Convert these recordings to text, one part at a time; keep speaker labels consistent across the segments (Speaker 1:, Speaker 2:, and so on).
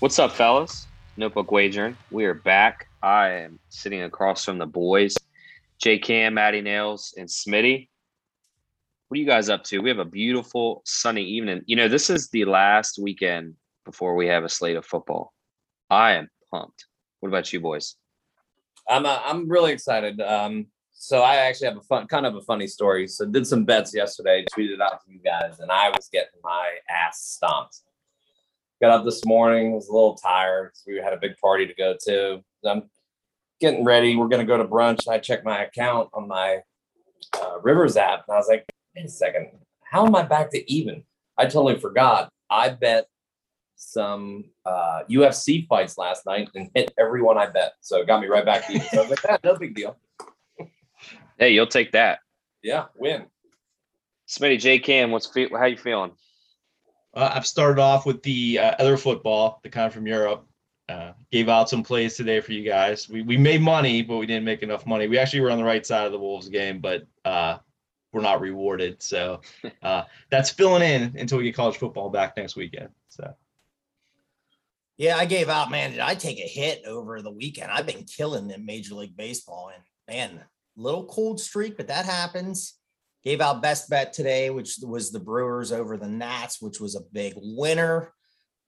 Speaker 1: What's up, fellas? Notebook Wagering. We are back. I am sitting across from the boys, J Cam, Maddie Nails, and Smitty. What are you guys up to? We have a beautiful sunny evening. You know, this is the last weekend before we have a slate of football. I am pumped. What about you boys?
Speaker 2: I'm uh, I'm really excited. Um, so I actually have a fun, kind of a funny story. So did some bets yesterday, tweeted out to you guys, and I was getting my ass stomped. Got up this morning, was a little tired. We had a big party to go to. I'm getting ready. We're gonna go to brunch. I checked my account on my uh, Rivers app, and I was like, wait a second, how am I back to even? I totally forgot. I bet some uh, UFC fights last night and hit everyone I bet. So it got me right back to even. So I was like, "Ah, no big deal.
Speaker 1: Hey, you'll take that.
Speaker 2: Yeah, win.
Speaker 1: Smitty, J Cam, what's fe- how you feeling?
Speaker 3: Uh, I've started off with the uh, other football, the kind from Europe. Uh, gave out some plays today for you guys. We, we made money, but we didn't make enough money. We actually were on the right side of the Wolves game, but uh, we're not rewarded. So uh, that's filling in until we get college football back next weekend. So
Speaker 4: Yeah, I gave out, man. Did I take a hit over the weekend? I've been killing in Major League Baseball and man, little cold streak, but that happens. Gave out best bet today, which was the Brewers over the Nats, which was a big winner.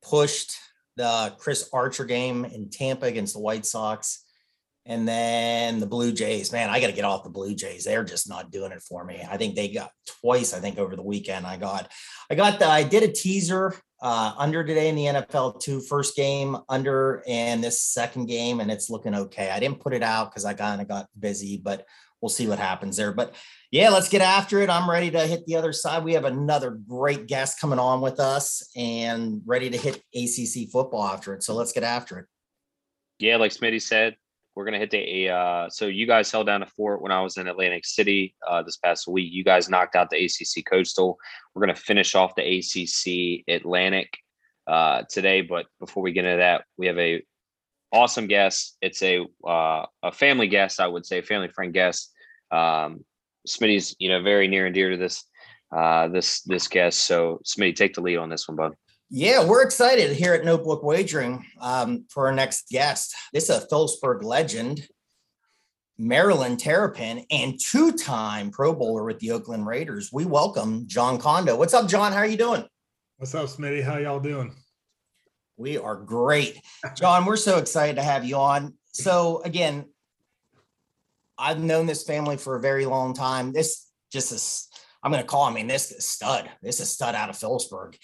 Speaker 4: Pushed the Chris Archer game in Tampa against the White Sox. And then the Blue Jays, man, I got to get off the Blue Jays. They're just not doing it for me. I think they got twice, I think, over the weekend. I got, I got the, I did a teaser uh, under today in the NFL two first game under and this second game, and it's looking okay. I didn't put it out because I kind of got busy, but we'll see what happens there. But yeah, let's get after it. I'm ready to hit the other side. We have another great guest coming on with us and ready to hit ACC football after it. So let's get after it.
Speaker 1: Yeah, like Smitty said, we're gonna hit the uh so you guys held down a fort when I was in Atlantic City uh this past week. You guys knocked out the ACC Coastal. We're gonna finish off the ACC Atlantic uh today, but before we get into that, we have a awesome guest. It's a uh a family guest, I would say, family friend guest. Um Smitty's, you know, very near and dear to this uh this this guest. So Smitty, take the lead on this one, bud.
Speaker 4: Yeah, we're excited here at Notebook Wagering um, for our next guest. This is a Philipsburg legend, Maryland Terrapin, and two-time Pro Bowler with the Oakland Raiders. We welcome Jon Condo. What's up, John? How are you doing?
Speaker 5: What's up, Smitty? How y'all doing?
Speaker 4: We are great. John, we're so excited to have you on. So again, I've known this family for a very long time. This just is, I'm going to call, I mean, this is stud. This is stud out of Philipsburg.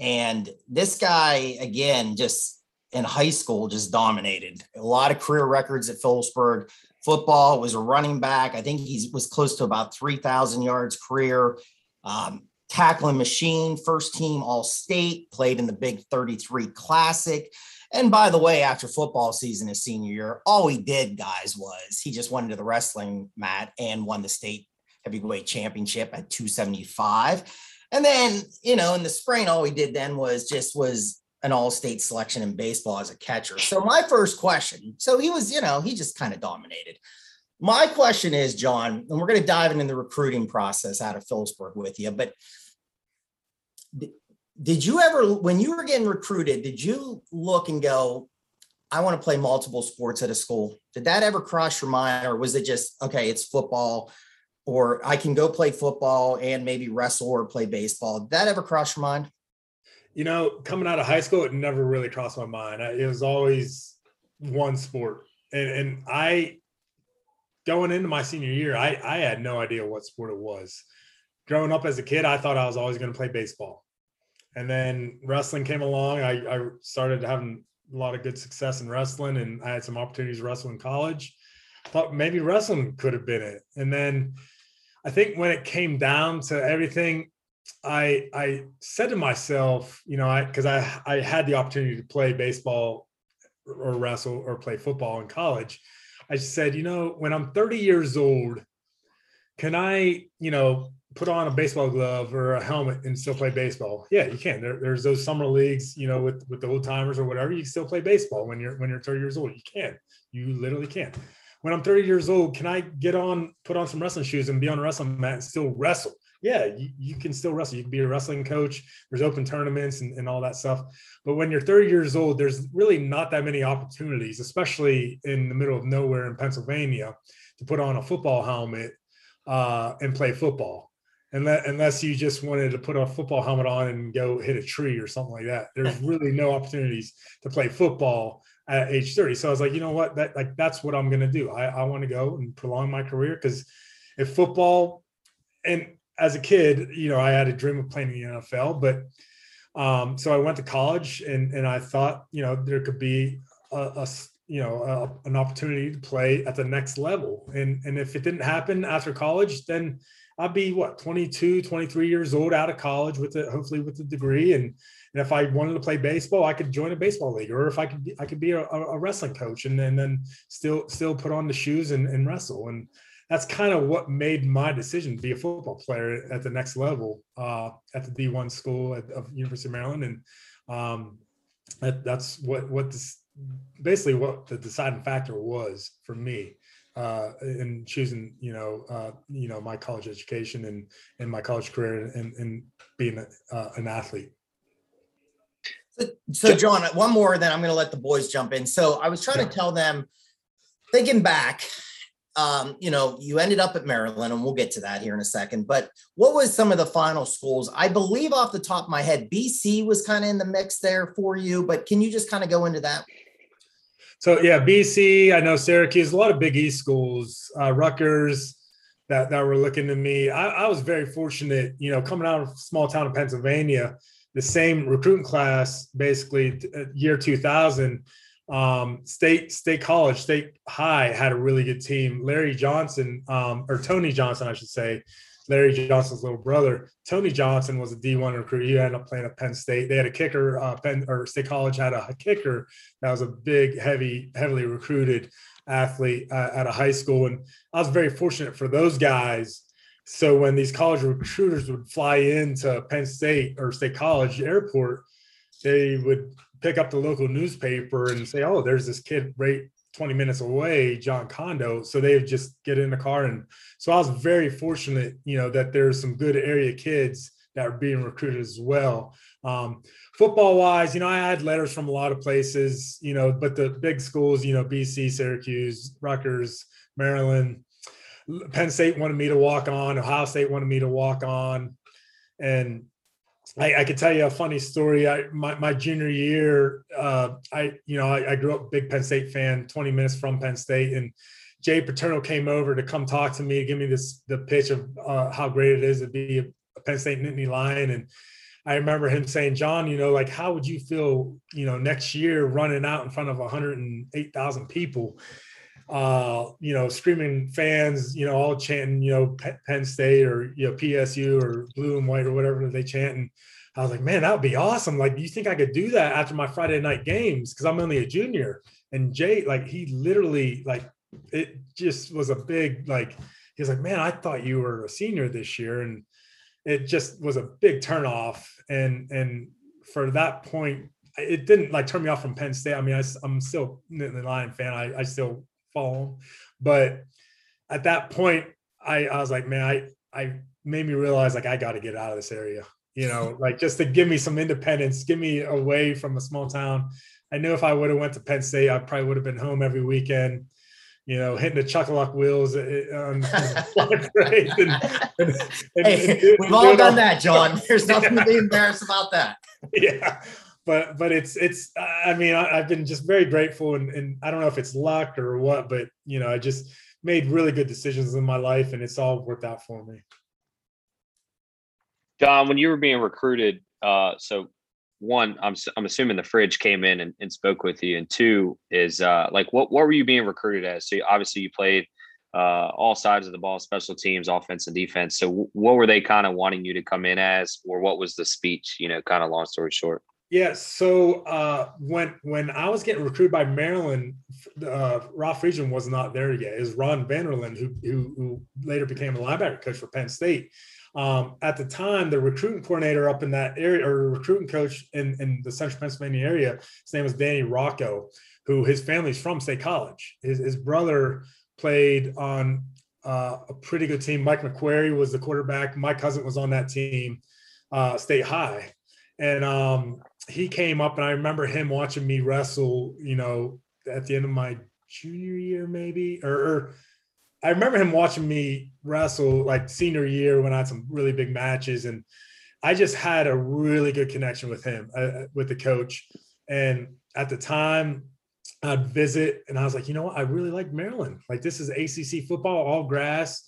Speaker 4: And this guy, again, just in high school, just dominated a lot of career records at Philipsburg. Football was a running back. I think he was close to about 3,000 yards career. Um, tackling machine, first team all state, played in the Big 33 Classic. And by the way, after football season his senior year, all he did, guys, was he just went into the wrestling mat and won the state heavyweight championship at 275. And then, you know, in the spring, all he did then was just was an all-state selection in baseball as a catcher. So my first question, so he was, you know, he just kind of dominated. My question is, John, and we're going to dive into the recruiting process out of Philipsburg with you, but did you ever, when you were getting recruited, did you look and go, I want to play multiple sports at a school? Did that ever cross your mind, or was it just, okay, it's football, or I can go play football and maybe wrestle or play baseball? Did that ever cross your mind?
Speaker 5: You know, coming out of high school, it never really crossed my mind. It was always one sport. And, and I, going into my senior year, I, I had no idea what sport it was. Growing up as a kid, I thought I was always going to play baseball. And then wrestling came along. I, I started having a lot of good success in wrestling, and I had some opportunities to wrestle in college. Thought maybe wrestling could have been it. And then I think when it came down to everything, I I said to myself, you know, I because I I had the opportunity to play baseball or wrestle or play football in college. I said, you know, when I'm 30 years old, can I, you know, put on a baseball glove or a helmet and still play baseball? Yeah, you can. There, there's those summer leagues, you know, with with the old timers or whatever. You still play baseball when you're when you're 30 years old. You can. You literally can. When I'm 30 years old, can I get on, put on some wrestling shoes and be on a wrestling mat and still wrestle? yeah, you, you, can still wrestle. You can be a wrestling coach. There's open tournaments and, and all that stuff. But when you're 30 years old, there's really not that many opportunities, especially in the middle of nowhere in Pennsylvania, to put on a football helmet uh, and play football. Unless, unless you just wanted to put a football helmet on and go hit a tree or something like that. There's really no opportunities to play football at age 30. So I was like, you know what? That like that's what I'm gonna do. I, I want to go and prolong my career because if football and as a kid, you know, I had a dream of playing in the NFL, but um, so I went to college and and I thought, you know, there could be a, a you know a, an opportunity to play at the next level, and and if it didn't happen after college, then I'd be what 22, 23 years old out of college with it, hopefully with a degree, and and if I wanted to play baseball, I could join a baseball league, or if I could, be, I could be a, a wrestling coach, and then then still still put on the shoes and, and wrestle. And that's kind of what made my decision to be a football player at the next level uh, at the D1 school at, of University of Maryland, and um, that, that's what what this basically what the deciding factor was for me uh, in choosing you know uh, you know my college education and and my college career and, and being a, uh, an athlete.
Speaker 4: So, John, one more, then I'm going to let the boys jump in. So, I was trying yeah. to tell them, thinking back, um, you know, you ended up at Maryland, and we'll get to that here in a second. But what was some of the final schools? I believe off the top of my head, BC was kind of in the mix there for you, but can you just kind of go into that?
Speaker 5: So yeah, BC, I know Syracuse, a lot of Big East schools, uh, Rutgers that that were looking to me. I, I was very fortunate, you know, coming out of small town of Pennsylvania, the same recruiting class, basically uh, year 2000 um, state state college state high had a really good team larry johnson um, or tony johnson i should say larry johnson's little brother. Tony johnson was a d1 recruit. He ended up playing at penn state. They had a kicker uh, penn or state college had a, kicker that was a big heavy heavily recruited athlete uh, at a high school. And i was very fortunate for those guys. So when these college recruiters would fly into penn state or state college airport they would pick up the local newspaper and say, "Oh, there's this kid right 20 minutes away, Jon Condo." So they just get in the car, and so I was very fortunate, you know, that there's some good area kids that are being recruited as well. Um, football wise, you know, I had letters from a lot of places, you know, but the big schools, you know, BC, Syracuse, Rutgers, Maryland, Penn State wanted me to walk on, Ohio State wanted me to walk on, and I, I, could tell you a funny story. I my, my junior year, uh, I you know I, I, grew up big Penn State fan, 20 minutes from Penn State, and Jay Paterno came over to come talk to me, give me this the pitch of uh, how great it is to be a Penn State Nittany Lion, and I remember him saying, "John, you know, like how would you feel, you know, next year running out in front of 108,000 people?" Uh, you know, screaming fans, you know, all chanting, you know, Penn State or you know PSU or blue and white or whatever they chant. And I was like, man, that would be awesome. Like, you think I could do that after my Friday night games? Because I'm only a junior. And Jay, like, he literally like it just was a big like he was like, man, I thought you were a senior this year, and it just was a big turnoff. And and for that point, it didn't like turn me off from Penn State. I mean, I, am still a Lion fan. I, I still follow But at that point, I, I was like, man, I, I made me realize like I got to get out of this area, you know, like just to give me some independence, give me away from a small town. I knew if I would have went to Penn State, I probably would have been home every weekend, you know, hitting the chuckalock wheels eh, eh, on,
Speaker 4: grade. And, and, and, hey, we've all done all, that, John. There's nothing yeah. to be embarrassed about that.
Speaker 5: Yeah but but it's it's i mean I, have been just very grateful and, and i don't know if it's luck or what but you know i just made really good decisions in my life and it's all worked out for me
Speaker 1: john when you were being recruited uh so one i'm i'm assuming the fridge came in and, and spoke with you and two is uh like what what were you being recruited as so obviously you played uh, all sides of the ball, special teams, offense, and defense. So, w- what were they kind of wanting you to come in as, or what was the speech? You know, kind of long story short.
Speaker 5: Yeah. So uh, when when I was getting recruited by Maryland, uh, Ralph Friedgen was not there yet. It was Ron Vanderlinden, who, who, who later became a linebacker coach for Penn State. Um, at the time, the recruiting coordinator up in that area, or recruiting coach in, in the central Pennsylvania area, his name was Danny Rocco, who his family's from State College. His, his brother played on uh, a pretty good team. Mike McQueary was the quarterback. My cousin was on that team, uh, State High. And um, he came up, and I remember him watching me wrestle, you know, at the end of my junior year, maybe, or, or I remember him watching me wrestle like senior year when I had some really big matches, and I just had a really good connection with him, uh, uh, with the coach. And at the time, I'd visit, and I was like, you know what, I really like Maryland. Like this is ACC football, all grass.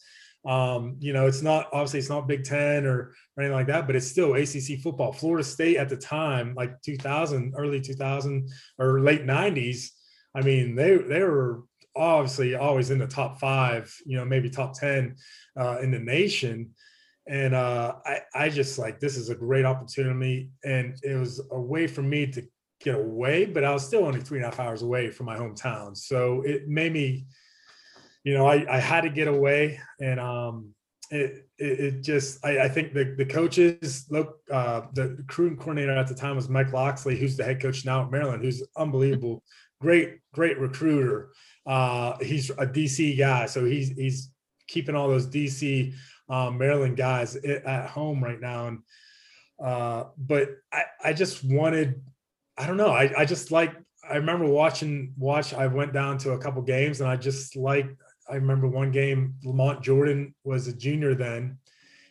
Speaker 5: Um, you know, it's not obviously it's not Big Ten or, or anything like that, but it's still ACC football. Florida State at the time, like 2000, early 2000 or late 90s. I mean, they they were obviously always in the top five, you know, maybe top 10 uh, in the nation. And uh, I, I just like, this is a great opportunity. And it was a way for me to get away, but I was still only three and a half hours away from my hometown. So it made me, you know, I, I had to get away and um, it, it, it just, I, I think the, the coaches, look, uh, the recruiting coordinator at the time was Mike Locksley, who's the head coach now at Maryland, who's unbelievable, great, great recruiter. Uh, he's a DC guy, so he's he's keeping all those DC um, Maryland guys at home right now. And uh, but I I just wanted I don't know I I just like I remember watching watch I went down to a couple games and I just like I remember one game Lamont Jordan was a junior then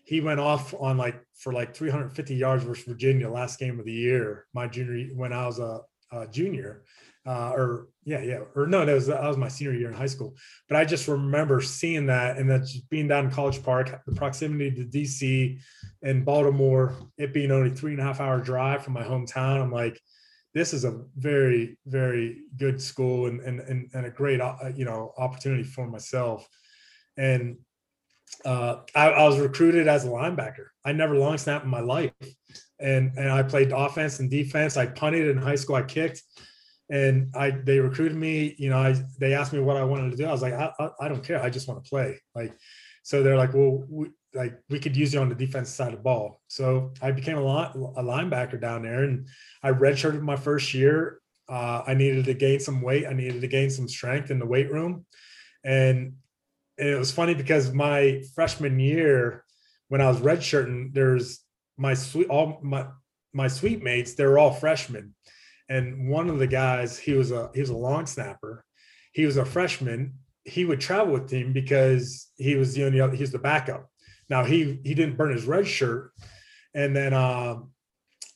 Speaker 5: he went off on like for like 350 yards versus Virginia last game of the year my junior when I was a, a junior uh, or yeah, yeah, or no, that was that was my senior year in high school. But I just remember seeing that, and that just being down in College Park, the proximity to DC and Baltimore, it being only three and a half hour drive from my hometown. I'm like, this is a very, very good school and and and, and a great uh, you know opportunity for myself. And uh, I, I was recruited as a linebacker. I never long snapped in my life, and and I played offense and defense. I punted in high school. I kicked and I they recruited me. You know, I they asked me what I wanted to do. I was like, I, I, I don't care. I just want to play. Like, so they're like, well, we, like we could use you on the defense side of the ball. So I became a, lot, a linebacker down there, and I redshirted my first year. Uh, I needed to gain some weight. I needed to gain some strength in the weight room, and, it was funny because my freshman year, when I was redshirting, there's my sweet all my my suite mates. They were all freshmen and one of the guys he was a he was a long snapper he was a freshman he would travel with team because he was the only other he's the backup now he he didn't burn his red shirt and then um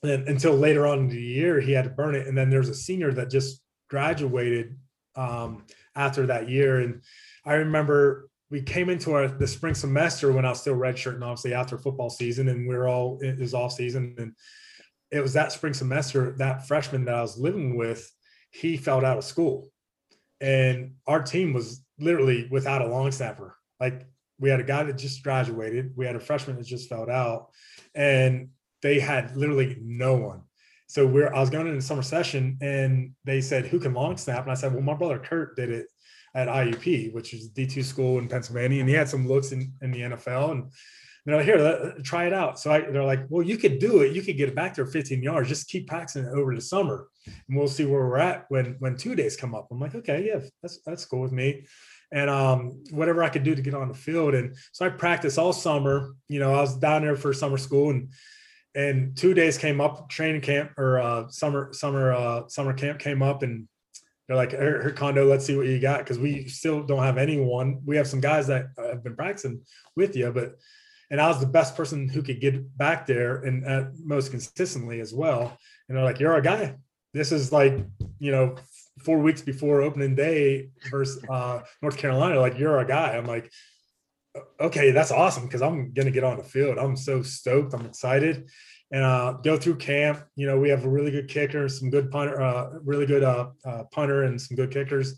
Speaker 5: then until later on in the year he had to burn it and then there's a senior that just graduated um after that year and i remember we came into our the spring semester when i was still redshirting obviously after football season and we are all it was off season and it was that spring semester that freshman that I was living with, he fell out of school, and our team was literally without a long snapper. Like we had a guy that just graduated, we had a freshman that just fell out, and they had literally no one. So we're I was going into summer session, and they said, "Who can long snap?" And I said, "Well, my brother Kurt did it." At IUP, which is D2 school in Pennsylvania, and he had some looks in, in the NFL. And they're like, here, let, try it out. So I, they're like, well, you could do it. You could get it back there 15 yards. Just keep practicing it over the summer, and we'll see where we're at when when two days come up. I'm like, okay, yeah, that's that's cool with me. And um, whatever I could do to get on the field. And so I practiced all summer. You know, I was down there for summer school, and and two days came up, training camp or uh, summer summer uh, summer camp came up, and they're like, her, condo, let's see what you got. Cause we still don't have anyone. We have some guys that have been practicing with you, but and I was the best person who could get back there and uh, most consistently as well. And they're like, "You're a guy. This is like, you know, four weeks before opening day versus uh, North Carolina. Like, you're a guy." I'm like, "Okay, that's awesome because I'm gonna get on the field. I'm so stoked. I'm excited." And uh, go through camp. You know, we have a really good kicker, some good punter, uh, really good uh, uh, punter, and some good kickers.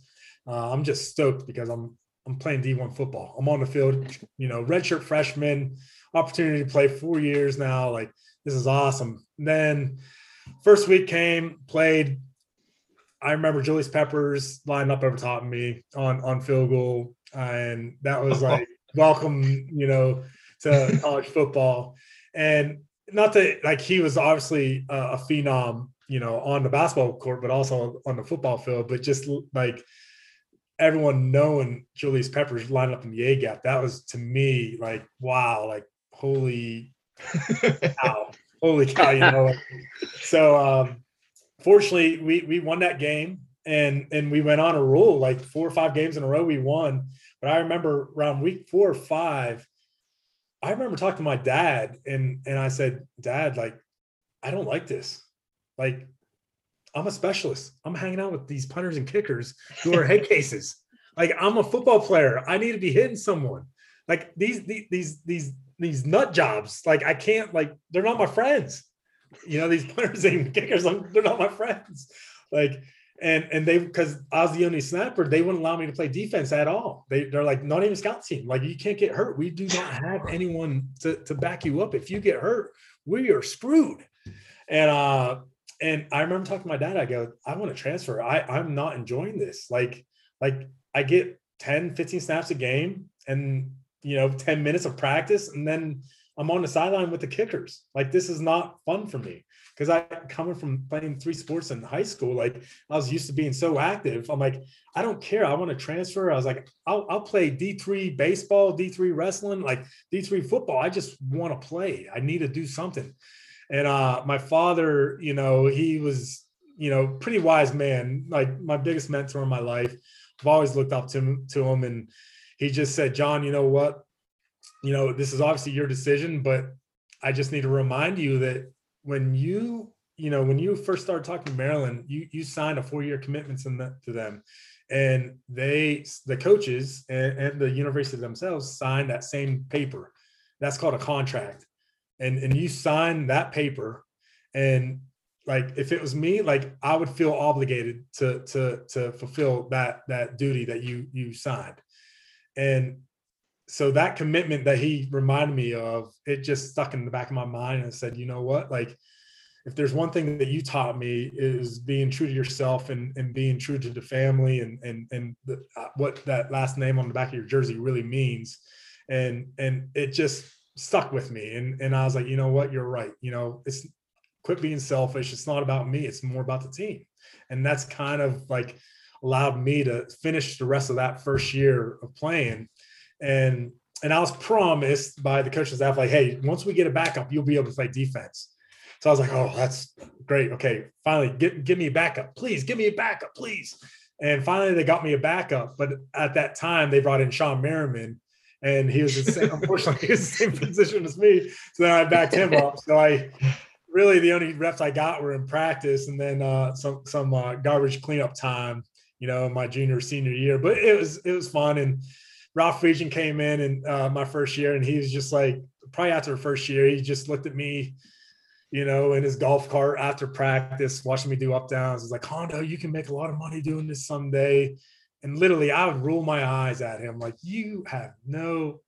Speaker 5: Uh, I'm just stoked because I'm I'm playing D1 football. I'm on the field, you know, redshirt freshman, opportunity to play four years now. Like this is awesome. And then first week came, played. I remember Julius Peppers lined up over top of me on on field goal, and that was like welcome, you know, to college football. And not that like he was obviously a, a phenom, you know, on the basketball court, but also on the football field. But just like everyone knowing Julius Peppers lined up in the A gap, that was to me like wow, like holy cow, holy cow, you know. so um, fortunately, we we won that game, and and we went on a roll like four or five games in a row. We won, but I remember around week four or five, I remember talking to my dad, and and I said, Dad, like, I don't like this, like. I'm a specialist. I'm hanging out with these punters and kickers who are head cases. Like I'm a football player. I need to be hitting someone. Like these these these these these nut jobs. Like I can't like they're not my friends. You know these punters and kickers. I'm, they're not my friends. Like and and they because I was the only snapper, they wouldn't allow me to play defense at all. They they're like not even scout team. Like you can't get hurt. We do not have anyone to to back you up. If you get hurt, we are screwed. And uh and I remember talking to my dad, I go, I want to transfer. I, I'm not enjoying this. Like, like I get 10, 15 snaps a game and, you know, 10 minutes of practice. And then I'm on the sideline with the kickers. Like, this is not fun for me. Cause I coming from playing three sports in high school, like I was used to being so active. I'm like, I don't care. I want to transfer. I was like, I'll, I'll play D3 baseball, D3 wrestling, like D3 football. I just want to play. I need to do something. And uh, my father, you know, he was, you know, pretty wise man, like my biggest mentor in my life. I've always looked up to him, to him, and he just said, "John, you know what? You know, this is obviously your decision, but I just need to remind you that when you, you know, when you first started talking to Maryland, you you signed a four year commitment to them." And they, the coaches and, and the university themselves signed that same paper. That's called a contract and and you sign that paper and like if it was me like i would feel obligated to to to fulfill that that duty that you you signed and so that commitment that he reminded me of it just stuck in the back of my mind and said you know what like if there's one thing that you taught me is being true to yourself and, and being true to the family and and and the, uh, what that last name on the back of your jersey really means and and it just stuck with me. And and I was like, you know what, you're right. You know, it's quit being selfish. It's not about me. It's more about the team. And that's kind of like allowed me to finish the rest of that first year of playing. And and I was promised by the coaching staff, like, hey, once we get a backup, you'll be able to play defense. So I was like, oh, that's great. Okay, finally, get give me a backup, please. Give me a backup, please. And finally, they got me a backup. But at that time, they brought in Shawne Merriman, and he was the same, unfortunately, he was the same position as me. So then I backed him up. So I really the only reps I got were in practice, and then uh, some some uh, garbage cleanup time. You know, my junior senior year, but it was it was fun. And Ralph Friedgen came in and uh, my first year, and he was just like probably after the first year, he just looked at me you know, in his golf cart after practice, watching me do up downs. He's like, Condo, you can make a lot of money doing this someday. And literally, I would roll my eyes at him like, you have no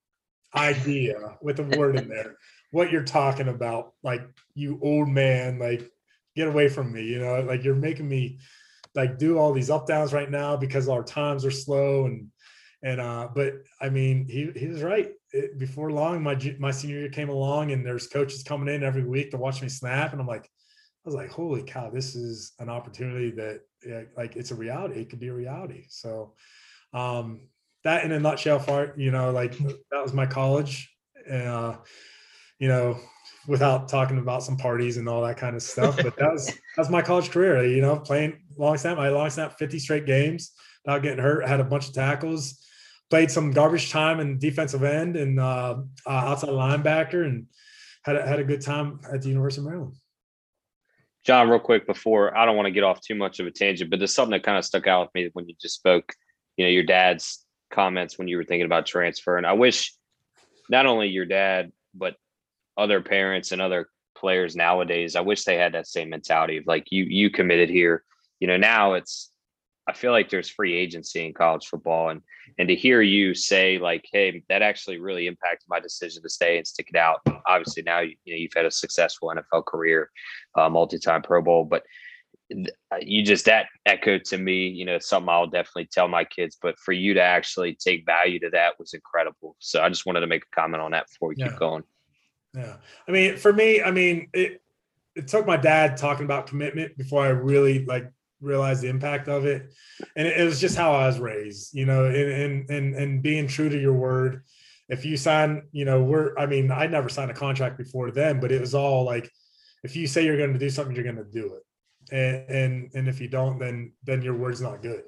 Speaker 5: idea with a word in there what you're talking about. Like, you old man, like, get away from me. You know, like you're making me like do all these up downs right now because our times are slow and and uh but i mean he he was right it, before long my my senior year came along and there's coaches coming in every week to watch me snap and i'm like i was like holy cow this is an opportunity that like it's a reality. It could be a reality. So um, that in a nutshell, fart, you know, like mm-hmm. that was my college. Uh, you know, without talking about some parties and all that kind of stuff. But that was that's my college career. You know, playing long snap. I long snap 50 straight games without getting hurt. Had a bunch of tackles. Played some garbage time in defensive end and uh, uh, outside linebacker, and had a, had a good time at the University of Maryland.
Speaker 1: John, real quick before I don't want to get off too much of a tangent, but there's something that kind of stuck out with me when you just spoke. You know, your dad's comments when you were thinking about transfer, and I wish not only your dad but other parents and other players nowadays. I wish they had that same mentality of like you you committed here. You know, now it's I feel like there's free agency in college football, and and to hear you say like, hey, that actually really impacted my decision to stay and stick it out. Obviously, now you, you know you've had a successful NFL career, uh, multi-time Pro Bowl, but you just that echoed to me you know something i'll definitely tell my kids but for you to actually take value to that was incredible so i just wanted to make a comment on that before we
Speaker 5: Yeah.
Speaker 1: keep going
Speaker 5: Yeah. I mean, for me, I mean, it it took my dad talking about commitment before I really like realized the impact of it. And it, it was just how I was raised, you know, and and and being true to your word. If you sign, you know, we're I mean, I never signed a contract before then, but it was all like if you say you're going to do something, you're going to do it. And and and if you don't, then then your word's not good.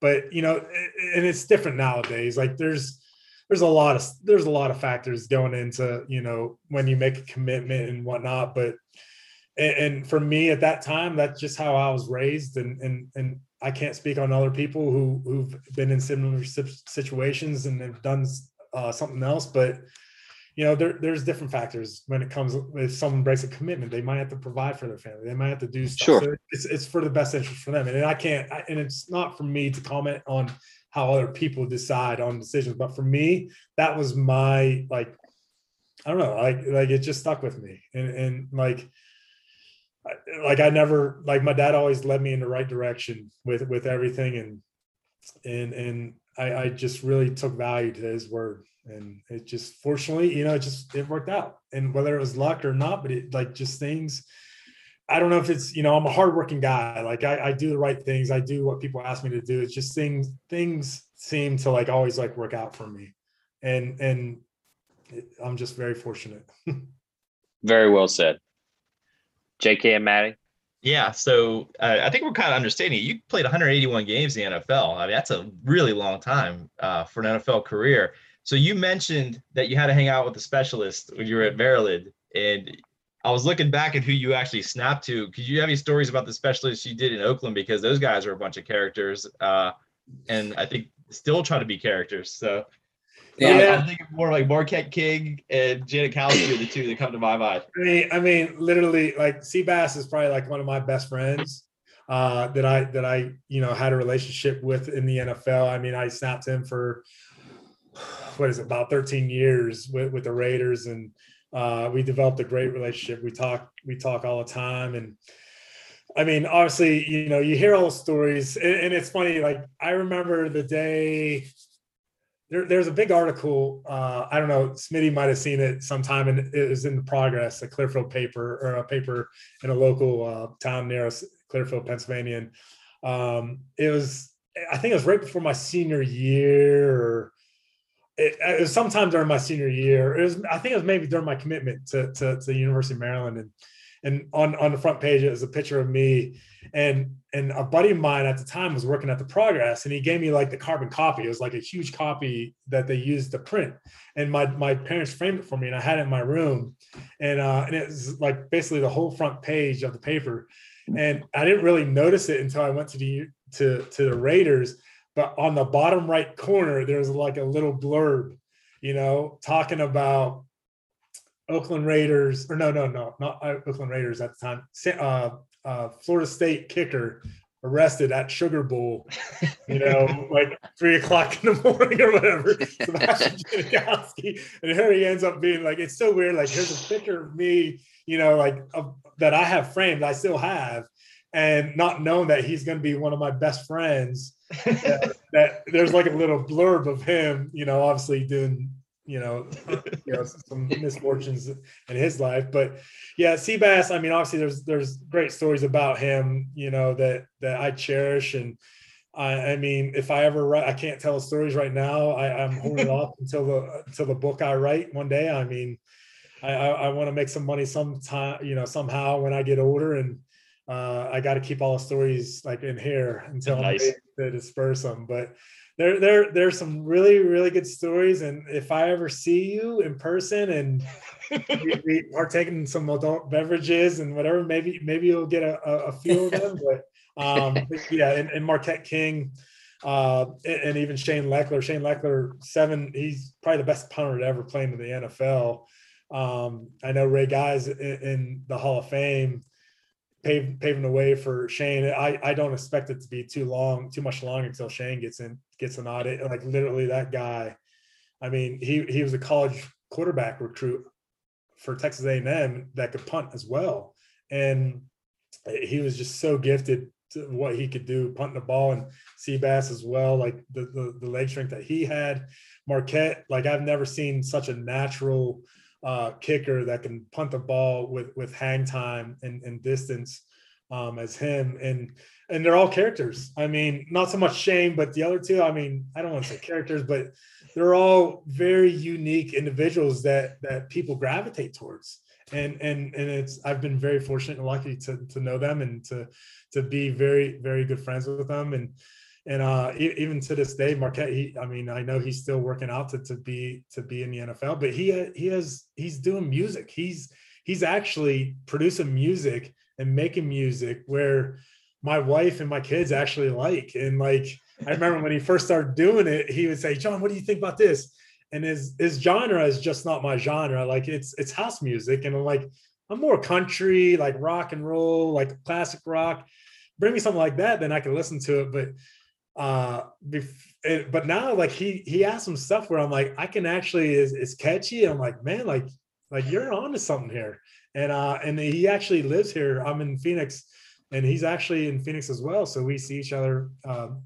Speaker 5: But you know, and it's different nowadays. Like there's there's a lot of there's a lot of factors going into you know when you make a commitment and whatnot but and, and for me at that time that's just how i was raised. And and and i can't speak on other people who who've been in similar situations and have done uh, something else. But you know there, there's different factors when it comes if someone breaks a commitment they might have to provide for their family. They might have to do stuff.
Speaker 1: Sure.
Speaker 5: so it's, it's for the best interest for them. And i can't I, and it's not for me to comment on how other people decide on decisions. But for me, that was my like, I don't know, like like it just stuck with me, and and like, like I never like my dad always led me in the right direction with with everything, and and and I, I just really took value to his word, and it just fortunately, you know, it just it worked out, and whether it was luck or not, but it like just things. I don't know if it's you know I'm a hardworking guy. Like I, I do the right things. I do what people ask me to do. It's just things things seem to like always like work out for me, and and I'm just very fortunate.
Speaker 1: very well said jk and maddie
Speaker 3: Yeah, so uh, I think we're kind of understanding. You played 181 games in the NFL. I mean, that's a really long time uh, for an NFL career. So you mentioned that you had to hang out with a specialist when you were at Maryland, and I was looking back at who you actually snapped to. Could you have any stories about the specialists you did in Oakland? Because those guys are a bunch of characters, uh, and I think still try to be characters. So
Speaker 2: Yeah.
Speaker 5: Yeah.
Speaker 3: I'm thinking more like Marquette King and Janikowski are the two that come to my mind.
Speaker 5: I mean, I mean, literally, like Seabass is probably like one of my best friends uh, that I that I you know had a relationship with in the NFL. I mean, I snapped him for what is it, about 13 years with, with the Raiders, and uh, we developed a great relationship. We talk we talk all the time, and I mean, obviously, you know, you hear all the stories, and, and it's funny. Like I remember the day there, there's a big article. Uh, I don't know. Smitty might have seen it sometime, and it was in the progress, a Clearfield paper or a paper in a local uh, town near us, Clearfield, Pennsylvania. And um, it was, I think it was right before my senior year, it, it was sometime during my senior year. It was, I think it was maybe during my commitment to, to, to the University of Maryland, and and on on the front page it was a picture of me. And and a buddy of mine at the time was working at the progress and he gave me like the carbon copy. It was like a huge copy that they used to print. And my my parents framed it for me and i had it in my room. And uh and it was like basically the whole front page of the paper. And i didn't really notice it until i went to the to to the raiders. But on the bottom right corner there's like a little blurb you know talking about Oakland Raiders, or no, no, no, not uh, Oakland Raiders at the time. Uh, uh, Florida State kicker arrested at Sugar Bowl, you know, like three o'clock in the morning or whatever. Sebastian Janikowski, and here he ends up being like, it's so weird. Like, here's a picture of me, you know, like of, that I have framed, I still have, and not knowing that he's going to be one of my best friends. that, that there's like a little blurb of him, you know, obviously doing you know, you know, some misfortunes in his life. But yeah, Seabass, I mean, obviously there's there's great stories about him, you know, that that I cherish. And I, I mean, if I ever write, I can't tell stories right now. I, I'm holding off until the until the book I write one day. I mean, I, I, I want to make some money sometime, you know, somehow when I get older and uh, I got to keep all the stories like in here until
Speaker 3: Nice.
Speaker 5: I'm to disperse them. But there, there, there's some really, really good stories. And if I ever see you in person and we, we partake in some adult beverages and whatever, maybe, maybe you'll get a, a, a few of them. But, um, but yeah, and, and Marquette King, uh, and, and even Shane Lechler. Shane Lechler, seven, he's probably the best punter to ever play in the NFL. Um, I know Ray Guys in, in the Hall of Fame paving paving the way for Shane. I I don't expect it to be too long, too much long until Shane gets in gets an audit. Like literally, that guy. I mean, he he was a college quarterback recruit for Texas A&M that could punt as well, and he was just so gifted to what he could do, punting the ball and Seabass as well, like the, the the leg strength that he had. Marquette, like I've never seen such a natural uh, kicker that can punt the ball with with hang time and, and distance um, as him, and and they're all characters. I mean, not so much Shane, but the other two. I mean, I don't want to say characters, but they're all very unique individuals that that people gravitate towards. And and and it's I've been very fortunate and lucky to to know them and to to be very very good friends with them and and uh, even to this day, Marquette. He, I mean, I know he's still working out to, to be to be in the NFL, but he he has he's doing music. He's he's actually producing music and making music where my wife and my kids actually like. And like I remember when he first started doing it, he would say, "John, what do you think about this?" And his his genre is just not my genre. Like it's it's house music, and I'm like I'm more country, like rock and roll, like classic rock. Bring me something like that, then I can listen to it. But uh bef- but now like he he has some stuff where i'm like i can actually is it's catchy? I'm like man like like you're on to something here. And uh and he actually lives here. I'm in phoenix and he's actually in phoenix as well. So we see each other um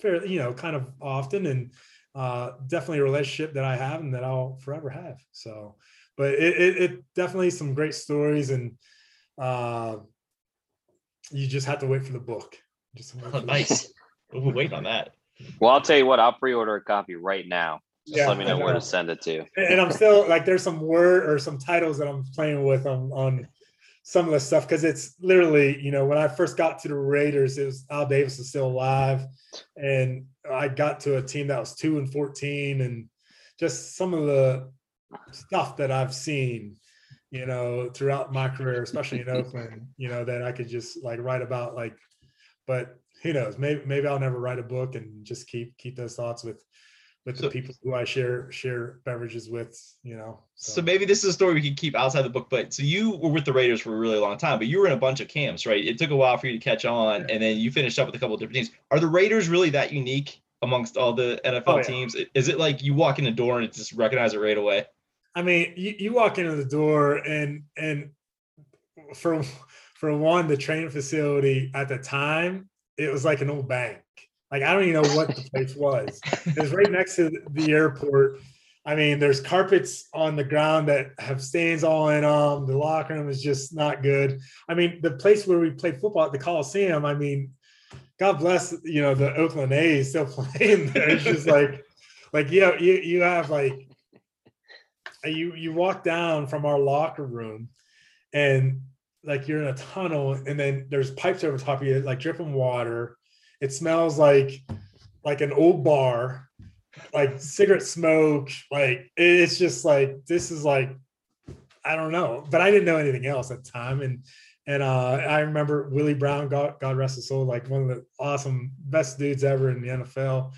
Speaker 5: fair you know kind of often and uh definitely a relationship that i have and that i'll forever have. So but it, it, it definitely some great stories and uh you just have to wait for the book. Just
Speaker 3: Oh, nice. We'll wait on that.
Speaker 1: Well, I'll tell you what. I'll pre-order a copy right now. Just
Speaker 5: Yeah,
Speaker 1: let me know
Speaker 5: I
Speaker 1: where to send it to.
Speaker 5: and I'm still like there's some word or some titles that I'm playing with on on some of the stuff because it's literally you know when I first got to the Raiders it was Al Davis is still alive and I got to a team that was two and fourteen and just some of the stuff that I've seen you know throughout my career especially in Oakland you know that I could just like write about like but who knows maybe maybe I'll never write a book and just keep keep those thoughts with with the people who I share share beverages with, you know.
Speaker 3: So maybe this is a story we can keep outside the book. But so you were with the Raiders for a really long time, but you were in a bunch of camps, right? It took a while for you to catch on, and then you finished up with a couple of different teams. Are the Raiders really that unique amongst all the NFL
Speaker 5: Oh, yeah.
Speaker 3: teams? Is it like you walk in the door and it's just recognize it right away?
Speaker 5: I mean, you, you walk into the door and and for for one, the training facility at the time, it was like an old bank. Like I don't even know what the place was. It was right next to the airport. I mean, there's carpets on the ground that have stains all in them. The locker room is just not good. I mean, the place where we played football at the Coliseum, I mean, God bless, you know, the Oakland A's still playing there. It's just like, like, you know, you, you have like, you, you walk down from our locker room and like you're in a tunnel and then there's pipes over top of you, like dripping water. It smells like, like an old bar like cigarette smoke like it's just like this is like i don't know but i didn't know anything else at the time and and uh i remember willie brown god, god rest his soul like one of the awesome best dudes ever in the nfl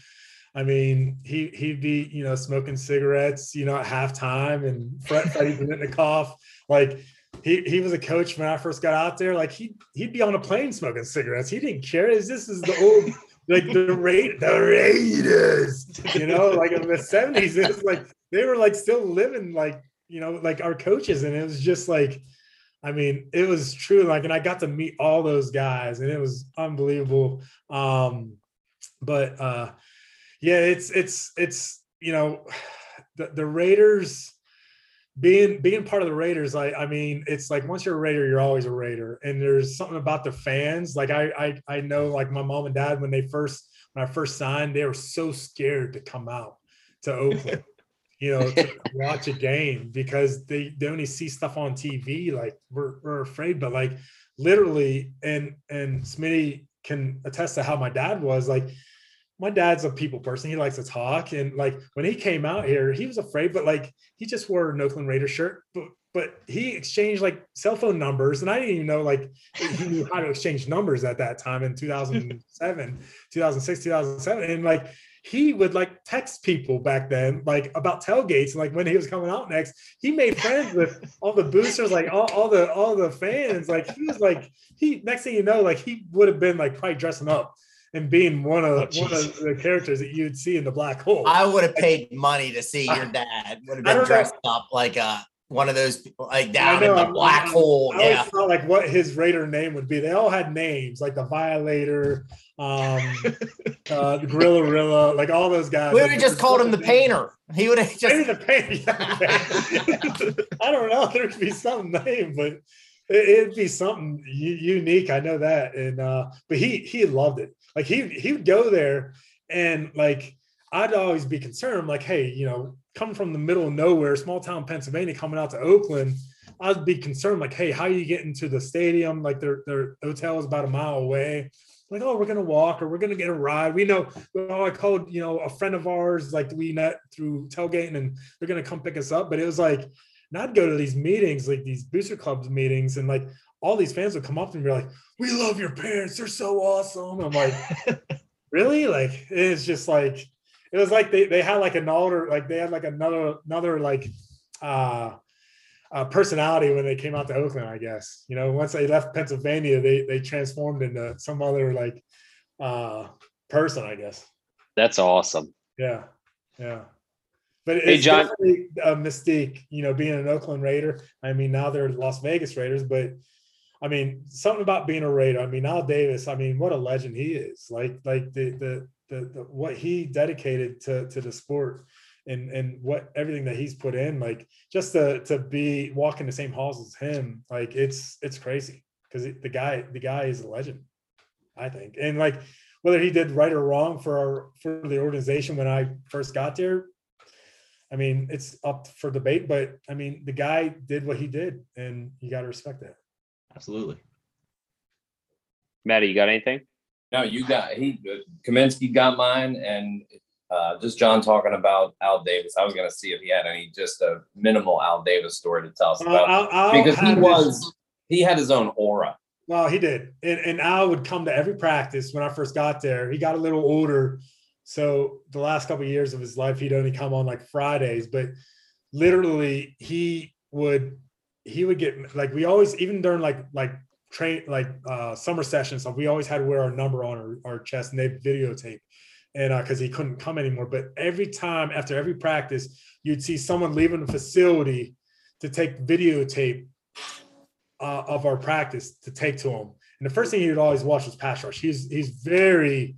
Speaker 5: i mean he he'd be you know smoking cigarettes you know at halftime and Fred, freddie Biletnikoff, like he, he was a coach when I first got out there. Like he he'd be on a plane smoking cigarettes. He didn't care. This is the old like the rate the Raiders, you know, like in the seventies. It was like they were like still living like you know like our coaches, and it was just like, I mean, it was true. Like, and I got to meet all those guys, and it was unbelievable. Um, but uh, yeah, it's it's it's you know, the the Raiders being being part of the Raiders, I I mean, it's like once you're a Raider, you're always a Raider. And there's something about the fans. Like I I I know like my mom and dad when they first when I first signed, they were so scared to come out to Oakland, you know, to watch a game because they they only see stuff on TV. Like we're we're afraid, but like literally, and and Smitty can attest to how my dad was like my dad's a people person. He likes to talk. And like when he came out here, he was afraid, but like he just wore an Oakland Raider shirt. But but he exchanged like cell phone numbers. And I didn't even know like he knew how to exchange numbers at that time in 2007, 2006, 2007. And like he would like text people back then, like about tailgates, and like when he was coming out next. He made friends with all the boosters, like all, all the all the fans. Like he was like he next thing you know, like he would have been like probably dressing up and being one of
Speaker 3: Oh,
Speaker 5: one of the characters that you'd see in the black hole.
Speaker 4: I would have paid money to see your dad. Would have
Speaker 5: I
Speaker 4: been
Speaker 5: don't know.
Speaker 4: dressed up like a one of those people, like down
Speaker 5: know,
Speaker 4: in the
Speaker 5: I'm-
Speaker 4: black
Speaker 5: I'm-
Speaker 4: hole.
Speaker 5: I
Speaker 4: Yeah.
Speaker 5: felt like what his Raider name would be. They all had names, like the Violator, um, uh, the Gorilla, like all those guys.
Speaker 4: We would have just called him the painter. He would have
Speaker 5: Maybe
Speaker 4: just
Speaker 5: the paint. yeah. I don't know. There could be some name, but it, it'd be something u- unique. I know that, and uh, but he he loved it. Like he he would go there, and like I'd always be concerned. Like, hey, you know, coming from the middle of nowhere, small town Pennsylvania, coming out to Oakland, I'd be concerned. Like, hey, how are you get into the stadium? Like, their their hotel is about a mile away. Like, oh, we're gonna walk or we're gonna get a ride. We know. Oh, I called, you know, a friend of ours. Like, we met through tailgating, and they're gonna come pick us up. But it was like, and I'd go to these meetings, like these booster clubs meetings, and like all these fans would come up to me and be like, "We love your parents. They're so awesome." I'm like, really? Like, it's just like it was like they they had like another like they had like another another like uh uh, personality when they came out to Oakland, I guess. You know, once they left Pennsylvania, they they transformed into some other like uh person, I guess.
Speaker 1: That's awesome.
Speaker 5: Yeah, yeah. But
Speaker 1: Hey,
Speaker 5: it's
Speaker 1: John.
Speaker 5: definitely a mystique, you know, being an Oakland Raider. I mean, now they're Las Vegas Raiders, but I mean, something about being a Raider. I mean, Al Davis. I mean, what a legend he is. Like, like the the the, the what he dedicated to to the sport and and what everything that he's put in. Like, just to to be walking the same halls as him. Like, it's it's crazy because the guy the guy is a legend. I think, and like whether he did right or wrong for our for the organization when I first got there, I mean, it's up for debate. But I mean, the guy did what he did, and you got to respect that.
Speaker 3: Absolutely.
Speaker 1: Maddie, you got anything?
Speaker 2: No, you got he Kaminsky got mine, and uh, just John talking about Al Davis. I was gonna see if he had any just a minimal Al Davis story to tell us
Speaker 5: Uh,
Speaker 2: about
Speaker 5: Al- Al
Speaker 2: because he
Speaker 5: had this-
Speaker 2: was he had his own aura.
Speaker 5: Well, he did, and, and Al would come to every practice when I first got there. He got a little older, so the last couple of years of his life, he'd only come on like Fridays. But literally, he would he would get like we always even during like like train like uh summer sessions, so we always had to wear our number on our, our chest and they videotape, and uh because he couldn't come anymore. But every time after every practice, you'd see someone leaving the facility to take videotape uh, of our practice to take to him. And the first thing he would always watch was pass rush. He's he's very,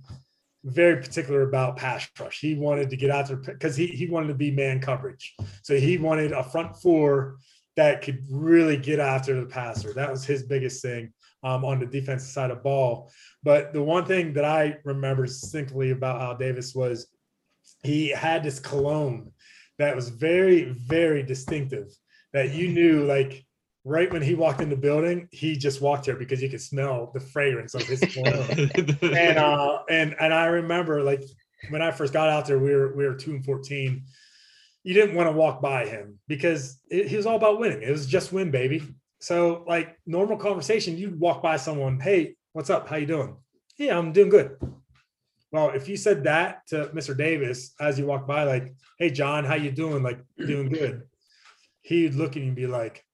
Speaker 5: very particular about pass rush. He wanted to get out there because he he wanted to be man coverage. So he wanted a front four that could really get after the passer. That was his biggest thing um, on the defensive side of ball. But the one thing that I remember distinctly about Al Davis was he had this cologne that was very, very distinctive that you knew like right when he walked in the building, he just walked here because you could smell the fragrance of his cologne. and uh and and I remember like when I first got out there, we were we were two and fourteen. You didn't want to walk by him because it, he was all about winning. It was just win, baby. So like normal conversation, you'd walk by someone, hey, what's up? How you doing? Yeah, I'm doing good. Well, if you said that to Mr. Davis as you walk by, like, hey John, how you doing? Like, doing good. He'd look at you and be like,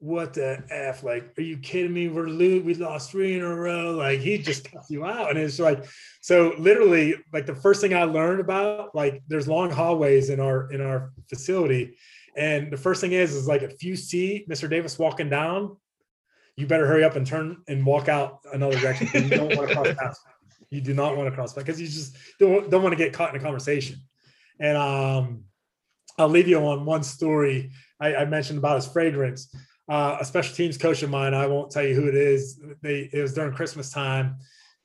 Speaker 5: what the f like are you kidding me? We're lo- we lost three in a row. Like he just cuts you out. And it's like so literally like the first thing i learned about like there's long hallways in our in our facility. And the first thing is is like if you see mr davis walking down you better hurry up and turn and walk out another direction. you don't want to cross paths. You do not want to cross paths because you just don't, don't want to get caught in a conversation. And um i'll leave you on one story I, I mentioned about his fragrance uh, a special teams coach of mine. I won't tell you who it is. They it was during Christmas time,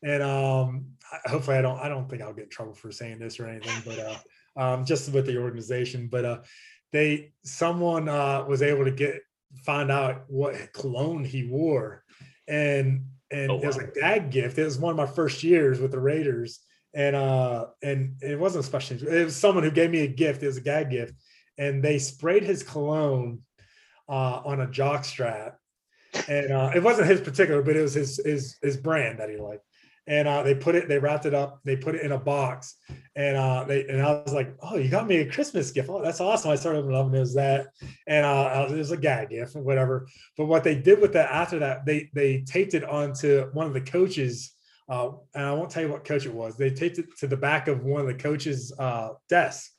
Speaker 5: and um, I- hopefully I don't I don't think I'll get in trouble for saying this or anything, but uh, um, just with the organization. But uh, they someone uh, was able to get find out what cologne he wore, and and
Speaker 3: Oh,
Speaker 5: it was a gag gift. It was one of my first years with the Raiders, and uh, and it wasn't a special. teams. It was someone who gave me a gift. It was a gag gift, and they sprayed his cologne uh, on a jock strap, and uh, it wasn't his particular, but it was his his his brand that he liked. and uh, they put it, they wrapped it up, they put it in a box, and uh, they and I was like, "Oh, you got me a Christmas gift! Oh, that's awesome!" I started loving it was that, and uh, it was a gag gift, or whatever. But what they did with that after that, they they taped it onto one of the coaches, uh, and I won't tell you what coach it was. They taped it to the back of one of the coaches' uh, desk,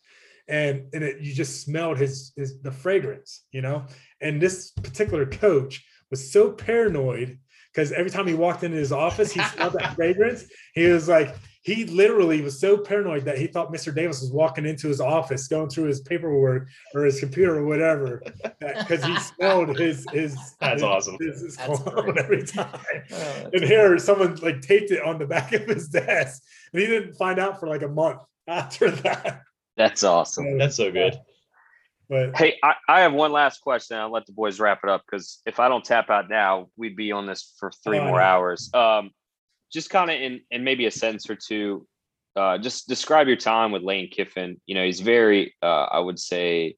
Speaker 5: and and it, you just smelled his his the fragrance, you know. And this particular coach was so paranoid because every time he walked into his office, he smelled that fragrance. He was like, he literally was so paranoid that he thought Mr. Davis was walking into his office, going through his paperwork or his computer or whatever, because he smelled his his.
Speaker 3: That's
Speaker 5: his,
Speaker 3: awesome.
Speaker 5: His, his
Speaker 4: That's
Speaker 5: cologne every time.
Speaker 4: Oh,
Speaker 5: and here, someone like taped it on the back of his desk, and he didn't find out for like a month after that.
Speaker 1: That's awesome.
Speaker 3: That's so good.
Speaker 5: But
Speaker 1: Hey, I, I have one last question. I'll let the boys wrap it up because if I don't tap out now, we'd be on this for three
Speaker 5: Oh,
Speaker 1: more hours. Um, just kind of in in maybe a sentence or two, uh, just describe your time with Lane Kiffin. You know, he's very, uh, I would say,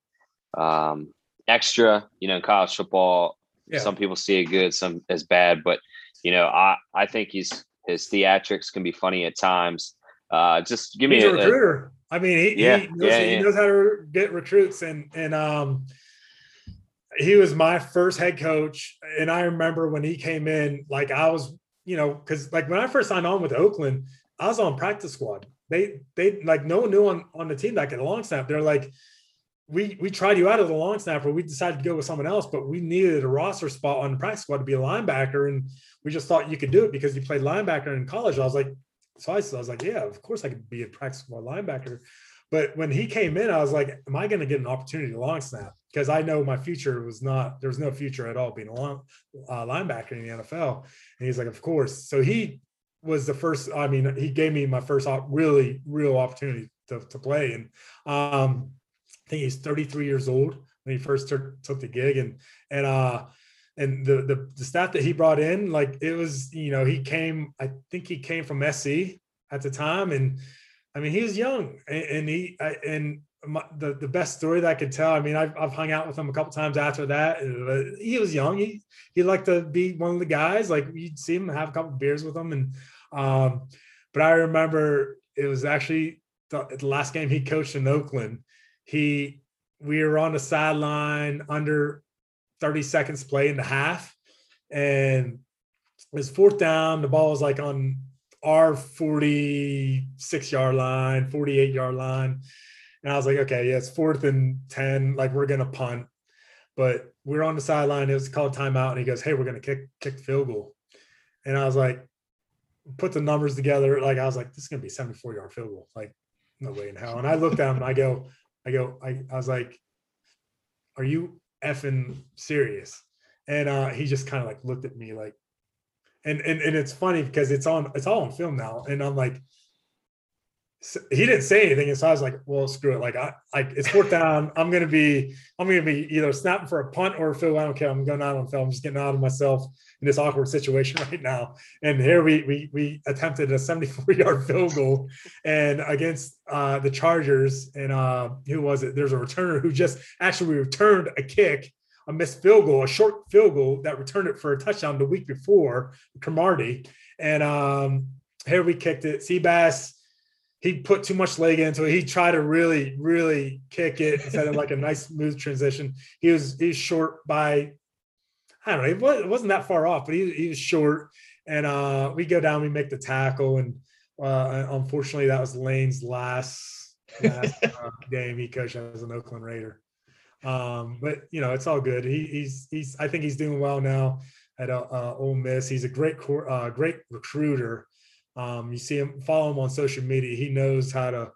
Speaker 1: um, extra. You know, in college football,
Speaker 5: yeah,
Speaker 1: some people see it good, some as bad, but you know, I I think he's his theatrics can be funny at times. Uh, just give me
Speaker 5: he's
Speaker 1: a,
Speaker 5: a
Speaker 1: a-
Speaker 5: recruiter. I mean, he,
Speaker 1: Yeah,
Speaker 5: he, knows,
Speaker 1: yeah,
Speaker 5: he
Speaker 1: yeah.
Speaker 5: knows how to get recruits, and and um, he was my first head coach, and I remember when he came in, like I was, you know, because like when I first signed on with Oakland, I was on practice squad. They they like no one knew on on the team that could long snap. They're like, we we tried you out as a long snapper. We decided to go with someone else, but we needed a roster spot on the practice squad to be a linebacker, and we just thought you could do it because you played linebacker in college. I was like, so I, was like, yeah, of course I could be a practice squad linebacker. But when he came in, I was like, am I going to get an opportunity to long snap? Because I know my future was not, there was no future at all being a long, uh, linebacker in the NFL. And he's like, of course. So he was the first, I mean, he gave me my first op- really real opportunity to, to play. And um, I think he's 33 years old when he first took, took the gig. And, and, uh, and the, the the staff that he brought in, like it was, you know, he came. I think he came from SC at the time, and I mean, he was young, and, and he I, and my, the the best story that I could tell. I mean, I've I've hung out with him a couple times after that. uh, He was young. He he liked to be one of the guys. Like you'd see him have a couple beers with him, and um, but I remember it was actually the, the last game he coached in Oakland. He we were on the sideline under 30 seconds play in the half. And it was fourth down. The ball was like on our 46 yard line, 48 yard line. And I was like, okay, yeah, it's fourth and 10. Like we're going to punt. But we're on the sideline. It was called timeout. And he goes, hey, we're going to kick, kick the field goal. And I was like, put the numbers together. Like I was like, this is going to be 74 yard field goal. Like, no way in hell. And I looked at him and I go, I go, I, I was like, are you effing serious? And uh, he just kind of like looked at me like, and, and and it's funny because it's on it's all on film now, and I'm like, he didn't say anything, and so I was like, well, screw it, like I like it's fourth down, I'm gonna be I'm gonna be either snapping for a punt or a field. I don't care. I'm going out on film. I'm just getting out of myself in this awkward situation right now. And here we we we attempted a 74 yard field goal, and against uh, the Chargers, and uh, who was it? There's a returner who just actually returned a kick a missed field goal, a short field goal that returned it for a touchdown the week before, Cromartie. And um, here we kicked it. Seabass, he put too much leg into it. He tried to really, really kick it instead of like a nice smooth transition. He was he's short by, I don't know, it, was, it wasn't that far off, but he, he was short. And uh, we go down, we make the tackle, and uh, unfortunately, that was Lane's last, last uh, game he coached as an Oakland Raider. Um, but you know, it's all good. He, he's he's I think he's doing well now at uh, uh, Ole Miss. He's a great uh, great recruiter. Um, you see him follow him on social media. He knows how to,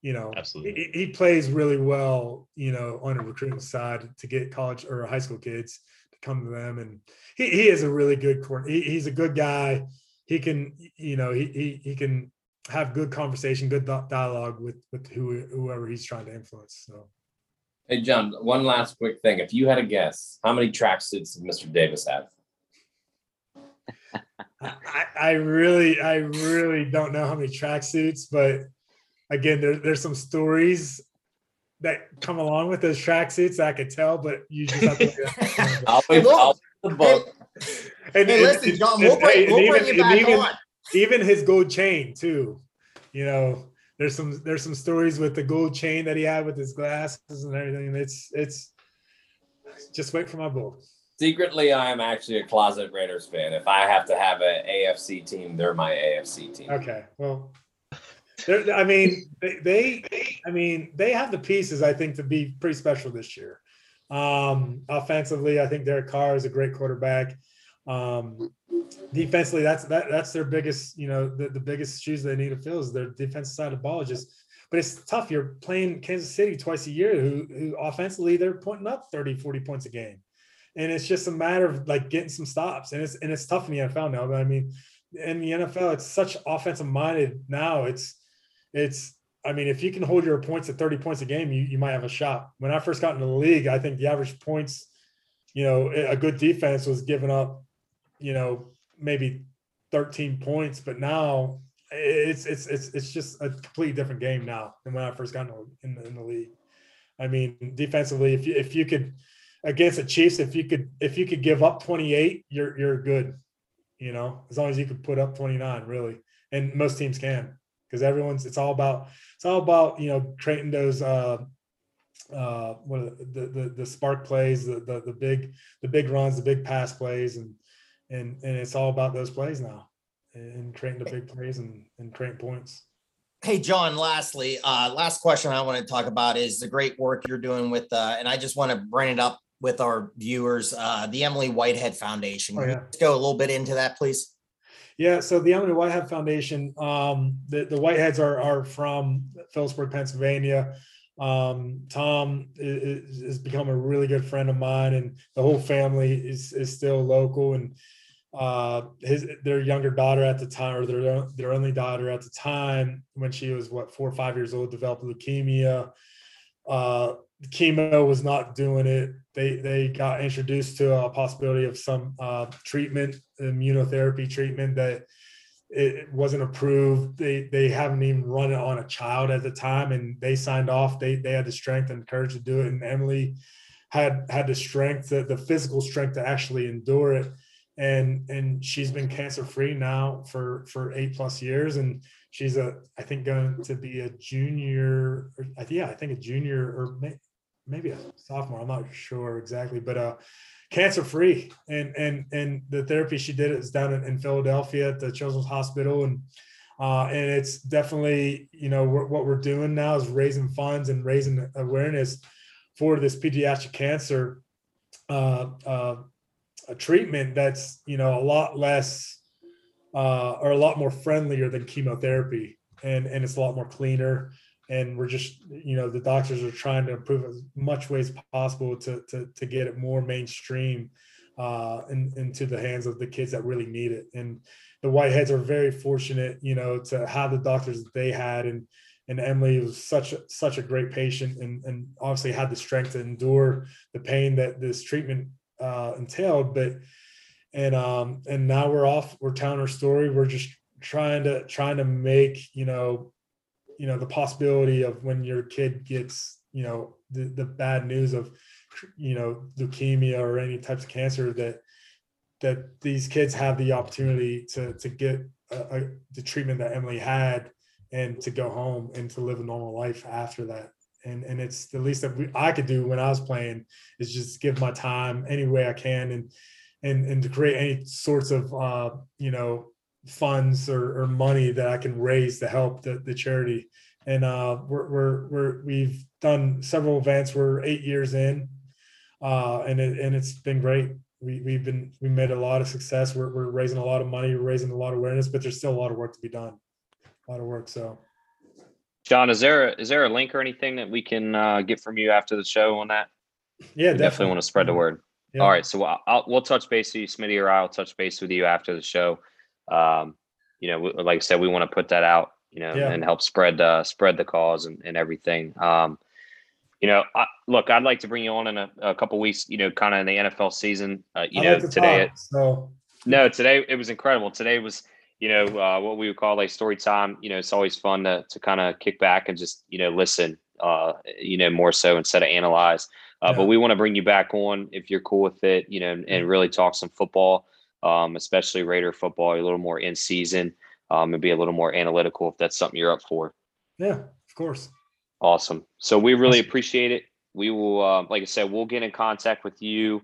Speaker 5: you know,
Speaker 3: Absolutely.
Speaker 5: he, he plays really well. You know, on the recruiting side to get college or high school kids to come to them, and he, he is a really good court. He, he's a good guy. He can, you know, he he, he can have good conversation, good dialogue with with who, whoever he's trying to influence. So.
Speaker 2: Hey, John, one last quick thing. If you had a guess, how many tracksuits did Mr. Davis have?
Speaker 5: I, I really, I really don't know how many tracksuits, but again, there, there's some stories that come along with those tracksuits that I could tell, but you just have to.
Speaker 2: I'll
Speaker 4: Hey,
Speaker 2: wait. I'll wait the book.
Speaker 5: and,
Speaker 4: Hey,
Speaker 5: and-
Speaker 4: listen, John, we'll
Speaker 5: and-
Speaker 4: bring,
Speaker 5: and
Speaker 4: we'll
Speaker 5: even-
Speaker 4: bring you back
Speaker 5: even-
Speaker 4: on.
Speaker 5: even his gold chain too. You know, there's some there's some stories with the gold chain that he had with his glasses and everything. It's it's just wait for my book.
Speaker 2: Secretly, I am actually a closet Raiders fan. If I have to have an AFC team, they're my AFC team.
Speaker 5: Okay, well, I mean, they, they, I mean, they have the pieces. I think to be pretty special this year. Um, offensively, I think Derek Carr is a great quarterback. Um, defensively, that's that that's their biggest, you know, the, the biggest shoes they need to fill is their defensive side of the ball. Just, but it's tough. You're playing Kansas City twice a year, who, who offensively they're putting up 30, 40 points a game. And it's just a matter of like getting some stops. And it's and it's tough in the NFL now. But I mean, in the NFL, it's such offensive minded now. It's it's I mean, if you can hold your points at 30 points a game, you, you might have a shot. When I first got into the league, I think the average points, you know, a good defense was giving up, you know, maybe 13 points, but now it's it's it's it's just a completely different game now than when I first got in the, in the league. I mean, defensively, if you if you could against the Chiefs, if you could if you could give up 28, you're you're good. You know, as long as you could put up 29, really, and most teams can because everyone's it's all about it's all about you know creating those uh uh what are the, the the spark plays the, the the big the big runs the big pass plays and and and it's all about those plays now and creating the big plays and and creating points
Speaker 4: Hey, John, lastly, uh, last question I want to talk about is the great work you're doing with, uh, and I just want to bring it up with our viewers, uh, the Emily Whitehead Foundation.
Speaker 5: Oh, yeah.
Speaker 4: Let's go a little bit into that, please.
Speaker 5: Yeah, so the Emily Whitehead Foundation, um, the, the Whiteheads are, are from Philipsburg, Pennsylvania. Um, Tom is, has become a really good friend of mine, and the whole family is, is still local. And uh, his their younger daughter at the time, or their their only daughter at the time, when she was what four or five years old, developed leukemia. Uh, chemo was not doing it. They they got introduced to a possibility of some uh, treatment, immunotherapy treatment that it wasn't approved. They they haven't even run it on a child at the time, and they signed off. They they had the strength and courage to do it, and Emily had had the strength, the, the physical strength to actually endure it. And and she's been cancer free now for for eight plus years, and she's a I think going to be a junior. Or, yeah, I think a junior or maybe a sophomore. I'm not sure exactly, but uh, cancer free. And and and the therapy she did is down in, in Philadelphia at the Children's Hospital, and uh, and it's definitely you know we're, what we're doing now is raising funds and raising awareness for this pediatric cancer uh, uh, treatment that's you know a lot less uh, or a lot more friendlier than chemotherapy, and and it's a lot more cleaner and we're just you know the doctors are trying to improve as much ways possible to to, to get it more mainstream uh in, into the hands of the kids that really need it. And the whiteheads are very fortunate you know to have the doctors that they had. And and Emily was such a, such a great patient and and obviously had the strength to endure the pain that this treatment uh entailed. But and um and now we're off we're telling our story. We're just trying to trying to make you know you know the possibility of when your kid gets you know the, the bad news of you know leukemia or any types of cancer that that these kids have the opportunity to to get a, a, the treatment that Emily had and to go home and to live a normal life after that. And and it's the least that we, I could do when I was playing is just give my time any way I can and and and to create any sorts of uh you know funds or, or money that I can raise to help the, the charity. And uh, we're, we're, we're, we've done several events. We're eight years in uh, and it, and it's been great. We, we've been, we made a lot of success. We're, we're raising a lot of money, we're raising a lot of awareness, but there's still a lot of work to be done. A lot of work. So
Speaker 1: John, is there a, is there a link or anything that we can uh, get from you after the show on that?
Speaker 5: yeah,
Speaker 1: definitely,
Speaker 5: definitely.
Speaker 1: want to spread the word.
Speaker 5: Yeah.
Speaker 1: All right, so I'll, I'll, we'll touch base with you, Smitty, or I'll touch base with you after the show. Um, you know, we- like I said, we want to put that out, you know,
Speaker 5: Yeah.
Speaker 1: and help spread uh, spread the cause and, and everything. Um, you know, I, look, I'd like to bring you on in a, a couple weeks. You know, kind of in the NFL season. Uh, you
Speaker 5: I
Speaker 1: know,
Speaker 5: like to
Speaker 1: today
Speaker 5: talk, so
Speaker 1: no, today it was incredible. Today was, you know, uh, what we would call like story time. You know, it's always fun to to kind of kick back and just you know listen. Uh, you know, more so instead of analyze. Uh,
Speaker 5: Yeah.
Speaker 1: But we want to bring you back on if you're cool with it. You know, and, and really talk some football, um, especially Raider football, a little more in season. um, and be a little more analytical if that's something you're up for.
Speaker 5: Yeah, of course.
Speaker 1: Awesome. So we really appreciate it. We will, uh, like I said, we'll get in contact with you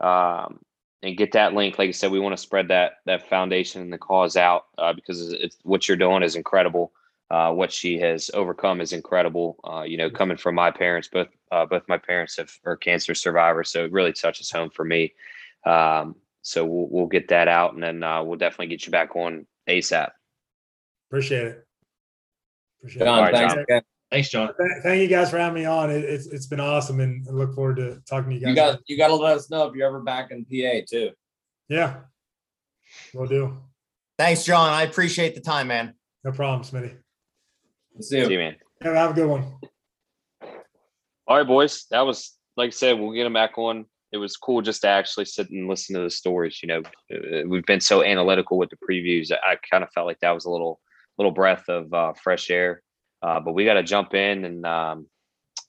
Speaker 1: um, and get that link. Like I said, we want to spread that that foundation and the cause out uh, because it's, what you're doing is incredible. Uh, what she has overcome is incredible. Uh, you know, coming from my parents, both uh, both my parents have are cancer survivors, so it really touches home for me. Um, so we'll we'll get that out, and then uh, we'll definitely get you back on ASAP.
Speaker 5: Appreciate it. Appreciate
Speaker 2: John,
Speaker 1: All right,
Speaker 2: thanks
Speaker 1: John.
Speaker 2: again.
Speaker 3: Thanks, John.
Speaker 5: Thank you guys for having me on. It, it's it's been awesome, and I look forward to talking to you guys.
Speaker 2: You got you got to let us know if you're ever back in PA too.
Speaker 5: yeah, we'll do.
Speaker 4: Thanks, John. I appreciate the time, man.
Speaker 5: No problem, Smitty.
Speaker 2: See you.
Speaker 1: See you, man.
Speaker 5: Yeah, have a good one.
Speaker 1: All right, boys. That was like I said. We'll get him back on. It was cool just to actually sit and listen to the stories. You know, Uh, we've been so analytical with the previews. I, kind of felt like that was a little little breath of uh, fresh air. Uh, but we got to jump in and um,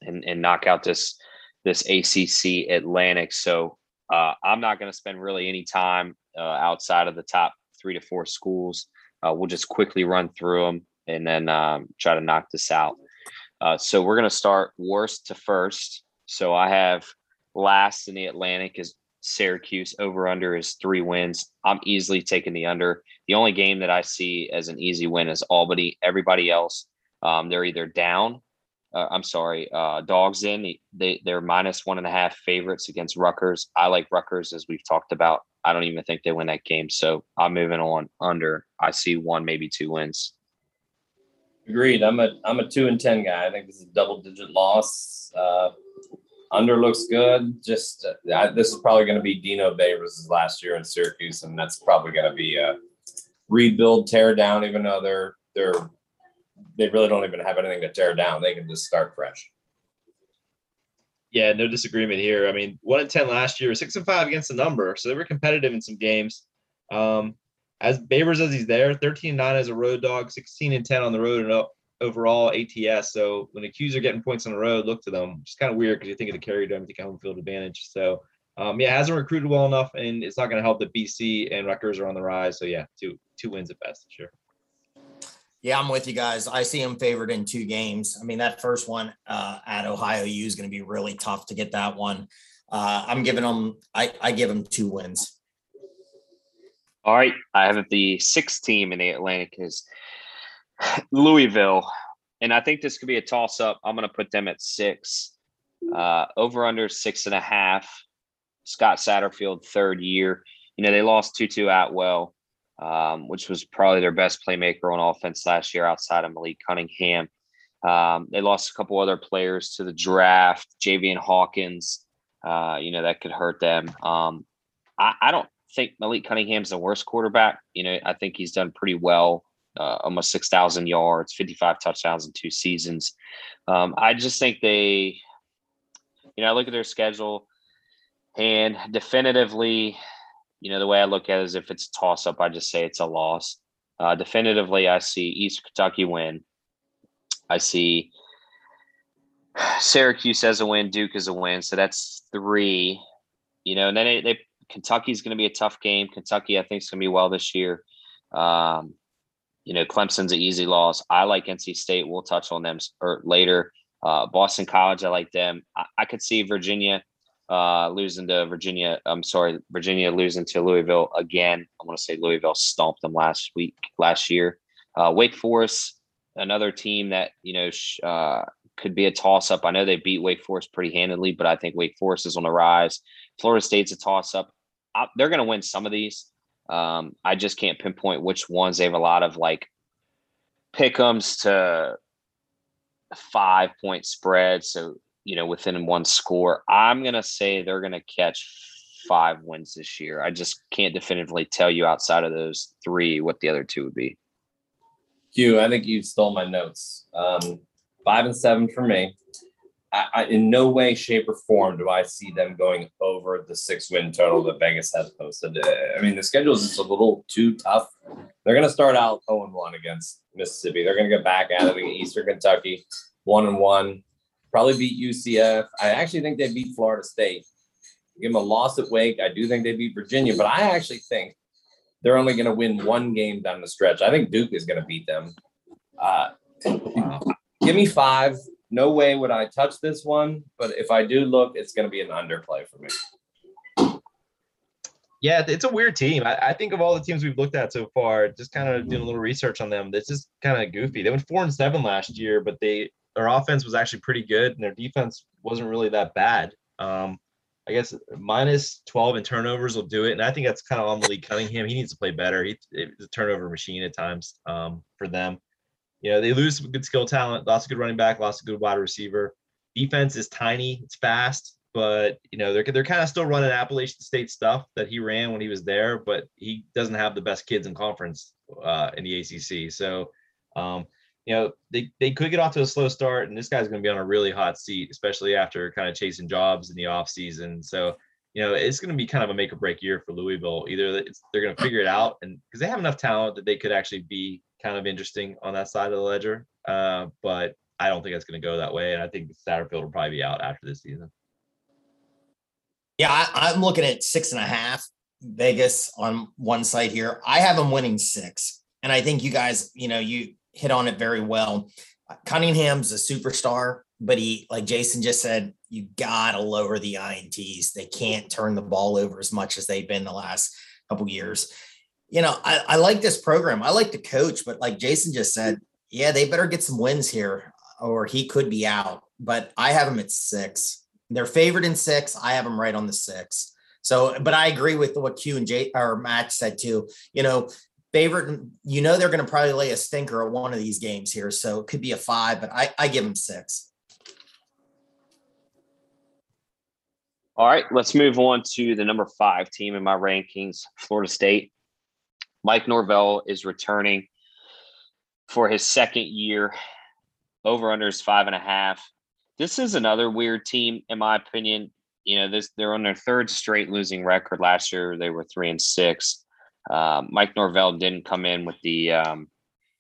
Speaker 1: and and knock out this this ACC Atlantic. So uh, I'm not going to spend really any time uh, outside of the top three to four schools. Uh, we'll just quickly run through them and then um, try to knock this out. So we're going to start worst to first. So I have last in the Atlantic is Syracuse. Over under is three wins. I'm easily taking the under. The only game that I see as an easy win is Albany. Everybody else, um, they're either down. Uh, I'm sorry, uh, dogs in. They they're minus one and a half favorites against Rutgers. I like Rutgers as we've talked about. I don't even think they win that game. So I'm moving on under. I see one, maybe two wins.
Speaker 2: Agreed. I'm a I'm a two and ten guy. I think this is a double digit loss. Uh, under looks good. Just uh, I, this is probably going to be Dino Babers' last year in Syracuse, and that's probably going to be a rebuild, tear down. Even though they're they're they really don't even have anything to tear down. They can just start fresh.
Speaker 3: Yeah, no disagreement here. I mean, one and ten last year, six and five against the number, so they were competitive in some games. Um, as Babers as he's there, 13 and 9 as a road dog, 16 and 10 on the road and up overall ATS. So when the Qs are getting points on the road, look to them. Which is kind of weird because you think of the Carrier Dome, you think of home field advantage. So um, yeah, hasn't recruited well enough, and it's not going to help that BC and Rutgers are on the rise. So yeah, two two wins at best this year.
Speaker 4: Yeah, I'm with you guys. I see them favored in two games. I mean, that first one uh, at Ohio U is going to be really tough to get that one. Uh, I'm giving them. I, I give them two wins.
Speaker 1: All right, I have the sixth team in the Atlantic is Louisville, and I think this could be a toss up. I'm going to put them at six, uh, over under six and a half. Scott Satterfield, third year. You know they lost Tutu Atwell, um, which was probably their best playmaker on offense last year outside of Malik Cunningham. Um, they lost a couple other players to the draft, Javian Hawkins. Uh, you know that could hurt them. Um, I, I don't think Malik Cunningham's the worst quarterback. You know, I think he's done pretty well. Uh, almost six thousand yards, fifty-five touchdowns in two seasons. Um, I just think they, you know, I look at their schedule, and definitively, you know, the way I look at it is if it's a toss-up, I just say it's a loss. Uh, definitively, I see East Kentucky win. I see Syracuse as a win, Duke as a win, so that's three. You know, and then they, they Kentucky's going to be a tough game. Kentucky, I think, is going to be well this year. Um, you know, Clemson's an easy loss. I like NC State. We'll touch on them later. Uh, Boston College, I like them. I, I could see Virginia uh, losing to Virginia. I'm sorry, Virginia losing to Louisville again. I want to say Louisville stomped them last week, last year. Uh, Wake Forest, another team that you know sh- uh, could be a toss up. I know they beat Wake Forest pretty handedly, but I think Wake Forest is on the rise. Florida State's a toss up. They're going to win some of these. Um, I just can't pinpoint which ones. They have a lot of like pickums to five point spread. So, you know, within one score, I'm going to say they're going to catch five wins this year. I just can't definitively tell you outside of those three what the other two would be.
Speaker 2: Q, I think you stole my notes. Um, five and seven for me. I, in no way, shape, or form do I see them going over the six win total that Vegas has posted. Uh, I mean, the schedule is just a little too tough. They're going to start out 0 1 against Mississippi. They're going to get back at it against Eastern Kentucky, 1 and 1. Probably beat UCF. I actually think they beat Florida State. Give them a loss at Wake. I do think they beat Virginia, but I actually think they're only going to win one game down the stretch. I think Duke is going to beat them. Uh, give me five. No way would I touch this one, but if I do look, it's going to be an underplay for me.
Speaker 3: Yeah, it's a weird team. I, I, think of all the teams we've looked at so far, just kind of doing a little research on them. This is kind of goofy. They went four and seven last year, but they their offense was actually pretty good, and their defense wasn't really that bad. Um, I guess minus 12 in turnovers will do it. And I think that's kind of on Malik Cunningham. He needs to play better. He's a turnover machine at times um, for them. You know, they lose some good skill talent, lots of good running back, lots of good wide receiver. Defense is tiny, it's fast, but you know, they're they're kind of still running Appalachian State stuff that he ran when he was there, but he doesn't have the best kids in conference uh, in the ACC. So um, you know, they, they could get off to a slow start, and this guy's going to be on a really hot seat, especially after kind of chasing jobs in the offseason. So, you know, it's going to be kind of a make or break year for Louisville. Either they're going to figure it out, and because they have enough talent that they could actually be kind of interesting on that side of the ledger. Uh, but I don't think it's going to go that way, and I think Satterfield will probably be out after this season.
Speaker 4: Yeah, I, I'm looking at six and a half Vegas on one side here. I have them winning six. And I think you guys, you know, you hit on it very well. Cunningham's a superstar, but he, like Jason just said, you gotta lower the ints. They can't turn the ball over as much as they've been the last couple years. You know, I, I like this program. I like the coach, but like Jason just said, yeah, they better get some wins here, or he could be out. But I have him at six. They're favored in six. I have them right on the six. So, but I agree with what Q and J or Matt said too. You know, favorite. You know they're going to probably lay a stinker at one of these games here, so it could be a five, but I, I give them six.
Speaker 1: All right, let's move on to the number five team in my rankings, Florida State. Mike Norvell is returning for his second year. Over under is five and a half. This is another weird team, in my opinion. You know, this they're on their third straight losing record. Last year they were three and six. Uh, Mike Norvell didn't come in with the um,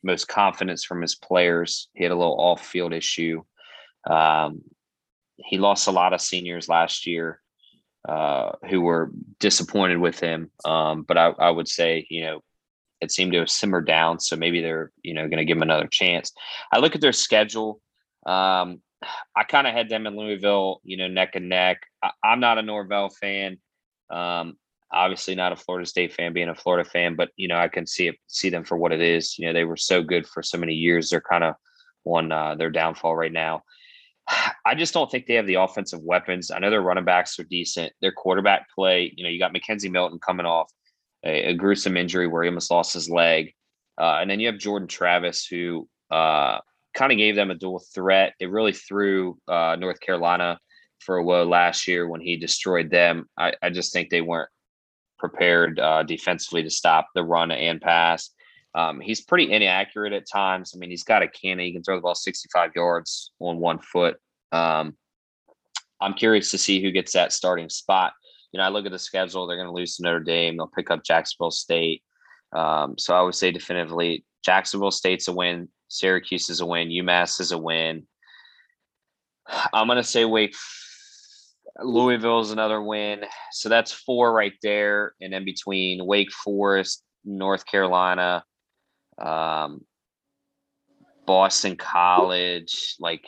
Speaker 1: most confidence from his players. He had a little off field issue. Um, he lost a lot of seniors last year uh, who were disappointed with him. Um, but I, I, would say, you know, it seemed to have simmered down. So maybe they're, you know, going to give them another chance. I look at their schedule. Um, I kind of had them in Louisville, you know, neck and neck. I, am not a Norvell fan. Um, obviously not a Florida State fan, being a Florida fan, but you know I can see it, see them for what it is. You know they were so good for so many years. They're kind of on uh, their downfall right now. I just don't think they have the offensive weapons. I know their running backs are decent. Their quarterback play, you know, you got McKenzie Milton coming off a, a gruesome injury where he almost lost his leg, uh, and then you have Jordan Travis who uh, kind of gave them a dual threat. It really threw uh, North Carolina for a woe last year when he destroyed them. I, I just think they weren't prepared uh, defensively to stop the run and pass. Um, he's pretty inaccurate at times. I mean, he's got a cannon. He can throw the ball 65 yards on one foot. Um, I'm curious to see who gets that starting spot. You know, I look at the schedule. They're going to lose to Notre Dame. They'll pick up Jacksonville State. Um, so I would say definitively Jacksonville State's a win. Syracuse is a win. UMass is a win. I'm going to say Wake Louisville is another win. So that's four right there. And then between Wake Forest, North Carolina, um, Boston College, like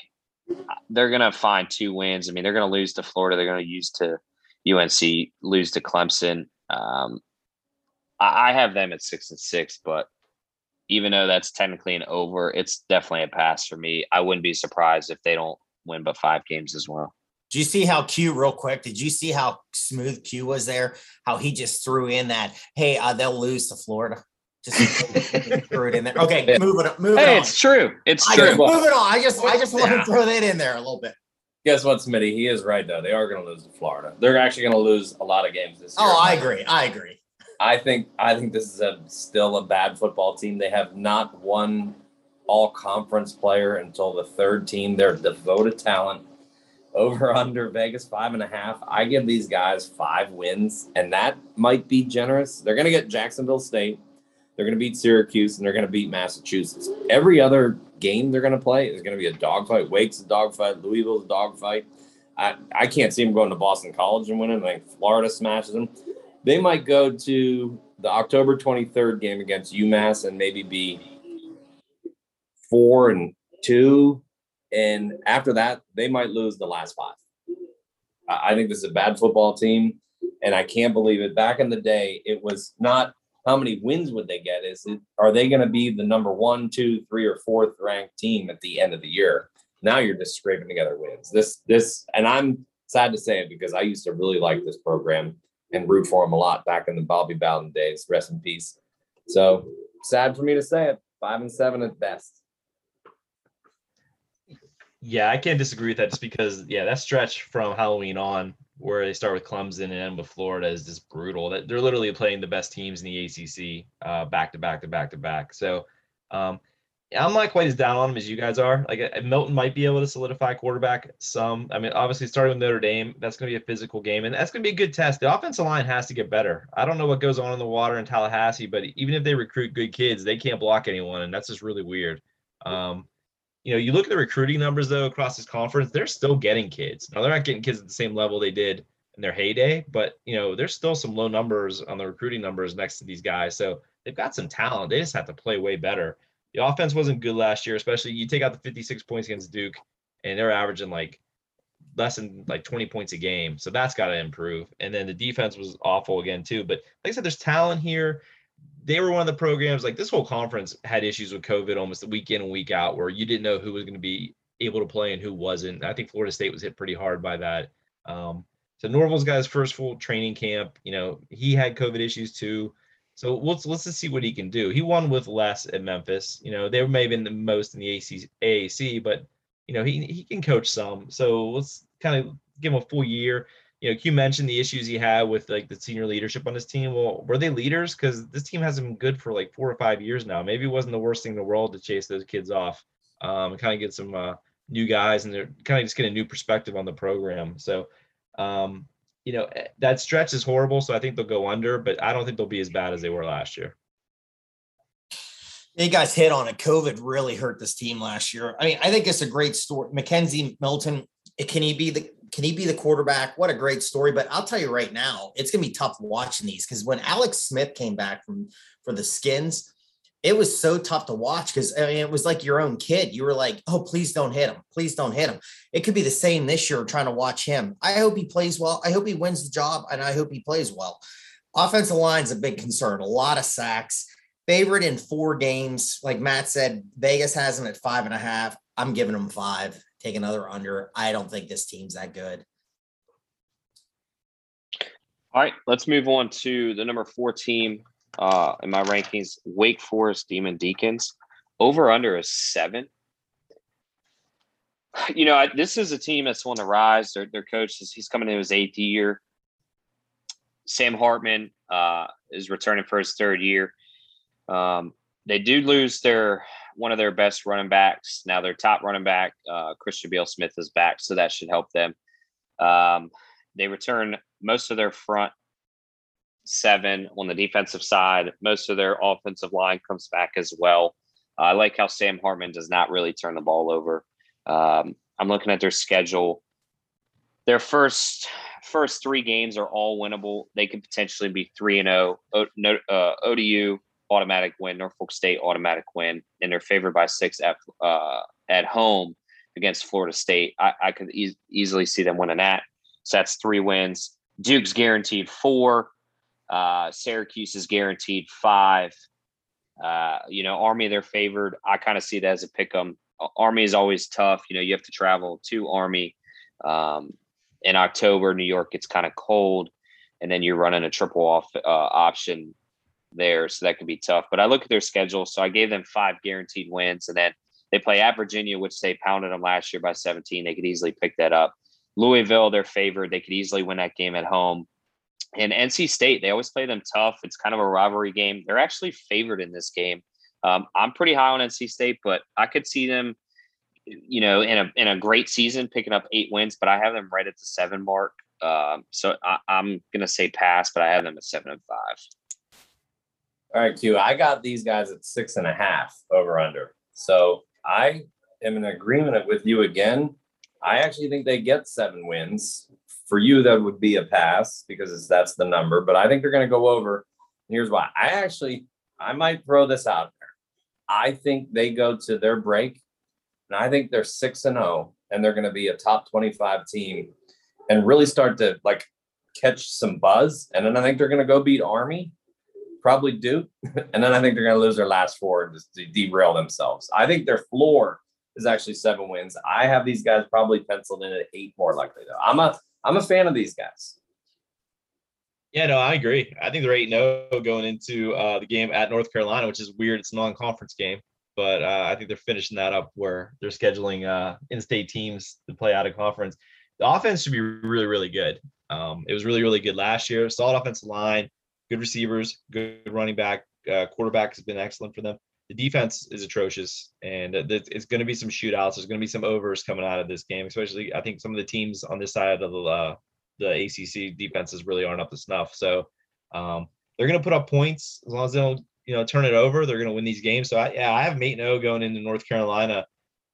Speaker 1: they're going to find two wins. I mean, they're going to lose to Florida. They're going to use to UNC, lose to Clemson. Um, I, I have them at six and six, but even though that's technically an over, it's definitely a pass for me. I wouldn't be surprised if they don't win but five games as well.
Speaker 4: Do you see how Q real quick? Did you see how smooth Q was there? How he just threw in that, hey, uh, they'll lose to Florida. Just threw it in there. Okay, moving on. Moving
Speaker 1: hey,
Speaker 4: on.
Speaker 1: it's true. It's
Speaker 4: I
Speaker 1: true.
Speaker 4: Just, moving on. I just I just want to throw that in there a little bit.
Speaker 2: Guess what, Smitty? He is right though. They are going to lose to Florida. They're actually going to lose a lot of games this year.
Speaker 4: Oh, I agree. I agree.
Speaker 2: I think I think this is a still a bad football team. They have not won all conference player until the third team. They're devoted talent over under Vegas five and a half. I give these guys five wins, and that might be generous. They're going to get Jacksonville State, they're going to beat Syracuse, and they're going to beat Massachusetts. Every other game they're going to play is going to be a dogfight. Wake's a dogfight. Louisville's a dogfight. I, I can't see them going to Boston College and winning. I think Florida smashes them. they might go to the October 23rd game against UMass and maybe be four and two. And after that, they might lose the last five. I think this is a bad football team. And I can't believe it. Back in the day, it was not how many wins would they get? Is it are they going to be the number one, two, three, or fourth ranked team at the end of the year? Now you're just scraping together wins. This, this, and I'm sad to say it because I used to really like this program and root for him a lot back in the Bobby Bowden days. Rest in peace. So sad for me to say it. Five and seven at best.
Speaker 3: Yeah, I can't disagree with that just because yeah, that stretch from Halloween on where they start with Clemson and end with Florida is just brutal. That they're literally playing the best teams in the ACC uh, back to back to back to back. So um, I'm not quite as down on them as you guys are. Like uh, Milton might be able to solidify quarterback some. I mean, obviously starting with Notre Dame, that's going to be a physical game, and that's going to be a good test. The offensive line has to get better. I don't know what goes on in the water in Tallahassee, but even if they recruit good kids, they can't block anyone, and that's just really weird. Um, you know, you look at the recruiting numbers though across this conference, they're still getting kids. Now they're not getting kids at the same level they did in their heyday, but you know, there's still some low numbers on the recruiting numbers next to these guys. So they've got some talent. They just have to play way better. The offense wasn't good last year, especially you take out the 56 points against Duke, and they're averaging like less than like 20 points a game. So that's got to improve. And then the defense was awful again, too. But like I said, there's talent here. They were one of the programs, like this whole conference had issues with COVID almost the week in and week out, where you didn't know who was going to be able to play and who wasn't. I think Florida State was hit pretty hard by that. Um, so Norvell's got his first full training camp. You know, he had COVID issues too. So let's let's just see what he can do. He won with less at Memphis. You know, they may have been the most in the AC, AAC, but you know he he can coach some. So let's kind of give him a full year. You know, Q mentioned the issues he had with like the senior leadership on his team. Well, were they leaders? Because this team hasn't been good for like four or five years now. Maybe it wasn't the worst thing in the world to chase those kids off, um, and kind of get some uh, new guys and they're kind of just get a new perspective on the program. So um, you know, eh, that stretch is horrible. So I think they'll go under, but I don't think they'll be as bad as they were last year.
Speaker 4: You guys hit on it. COVID really hurt this team last year. I mean, I think it's a great story. McKenzie Milton, eh, can he be the can he be the quarterback? What a great story. But I'll tell you right now, it's gonna be tough watching these because when Alex Smith came back from for the skins, it was so tough to watch because I mean it was like your own kid. You were like, oh, please don't hit him. Please don't hit him. It could be the same this year trying to watch him. I hope he plays well. I hope he wins the job and I hope he plays well. Offensive line's a big concern, a lot of sacks. Favorite in four games. Like Matt said, Vegas has him at five and a half. I'm giving him five. Take another under. I don't think this team's that good.
Speaker 1: All right, let's move on to the number four team uh, in my rankings. Wake Forest Demon Deacons over under a seven. You know, I, this is a team that's on the rise. Their, their coach is he's coming into his eighth year. Sam Hartman uh, is returning for his third year. Um, they do lose their one of their best running backs. Now their top running back, uh, Christian Beal Smith, is back, so that should help them. Um, they return most of their front seven on the defensive side. Most of their offensive line comes back as well. Uh, I like how Sam Hartman does not really turn the ball over. Um, I'm looking at their schedule. Their first first three games are all winnable. They could potentially be three and zero. Oh. Uh, ODU automatic win, Norfolk State automatic win, and they're favored by six at uh, at home against Florida State. I, I could e- easily see them winning that. So that's three wins. Duke's guaranteed four. Uh, Syracuse is guaranteed five. Uh, you know, Army they're favored. I kind of see that as a pick 'em. Army is always tough. You know, you have to travel to Army. Um, in October, New York gets kind of cold, and then you're running a triple off uh, option there, so that can be tough. But I look at their schedule, so I gave them five guaranteed wins, and then they play at Virginia, which they pounded them last year by 17. They could easily pick that up. Louisville, they're favored. They could easily win that game at home. And NC State, they always play them tough. It's kind of a rivalry game. They're actually favored in this game. Um, I'm pretty high on NC State, but I could see them, you know, in a in a great season picking up eight wins. But I have them right at the seven mark. Um, so I, I'm gonna say pass, but I have them at seven and five.
Speaker 2: All right, Q. I got these guys at six and a half over under. So I am in agreement with you again. I actually think they get seven wins For you, that would be a pass because that's the number. But I think they're going to go over. Here's why. I actually, I might throw this out there. I think they go to their break, and I think they're six and zero, and they're going to be a top twenty-five team, and really start to like catch some buzz. And then I think they're going to go beat Army, probably Duke, and then I think they're going to lose their last four and just derail themselves. I think their floor is actually seven wins. I have these guys probably penciled in at eight more likely though. I'm a I'm a fan of these guys.
Speaker 3: Yeah, no, I agree. I think they're eight zero going into uh, the game at North Carolina, which is weird. It's a non-conference game, but uh, I think they're finishing that up where they're scheduling uh, in-state teams to play out of conference. The offense should be really, really good. Um, it was really, really good last year. Solid offensive line, good receivers, good running back. Uh, quarterback has been excellent for them. The defense is atrocious, and it's going to be some shootouts. There's going to be some overs coming out of this game, especially I think some of the teams on this side of the uh, the ACC defenses really aren't up to snuff. So um, they're going to put up points as long as they don't, you know, turn it over. They're going to win these games. So I, yeah, I have eight zero going into North Carolina.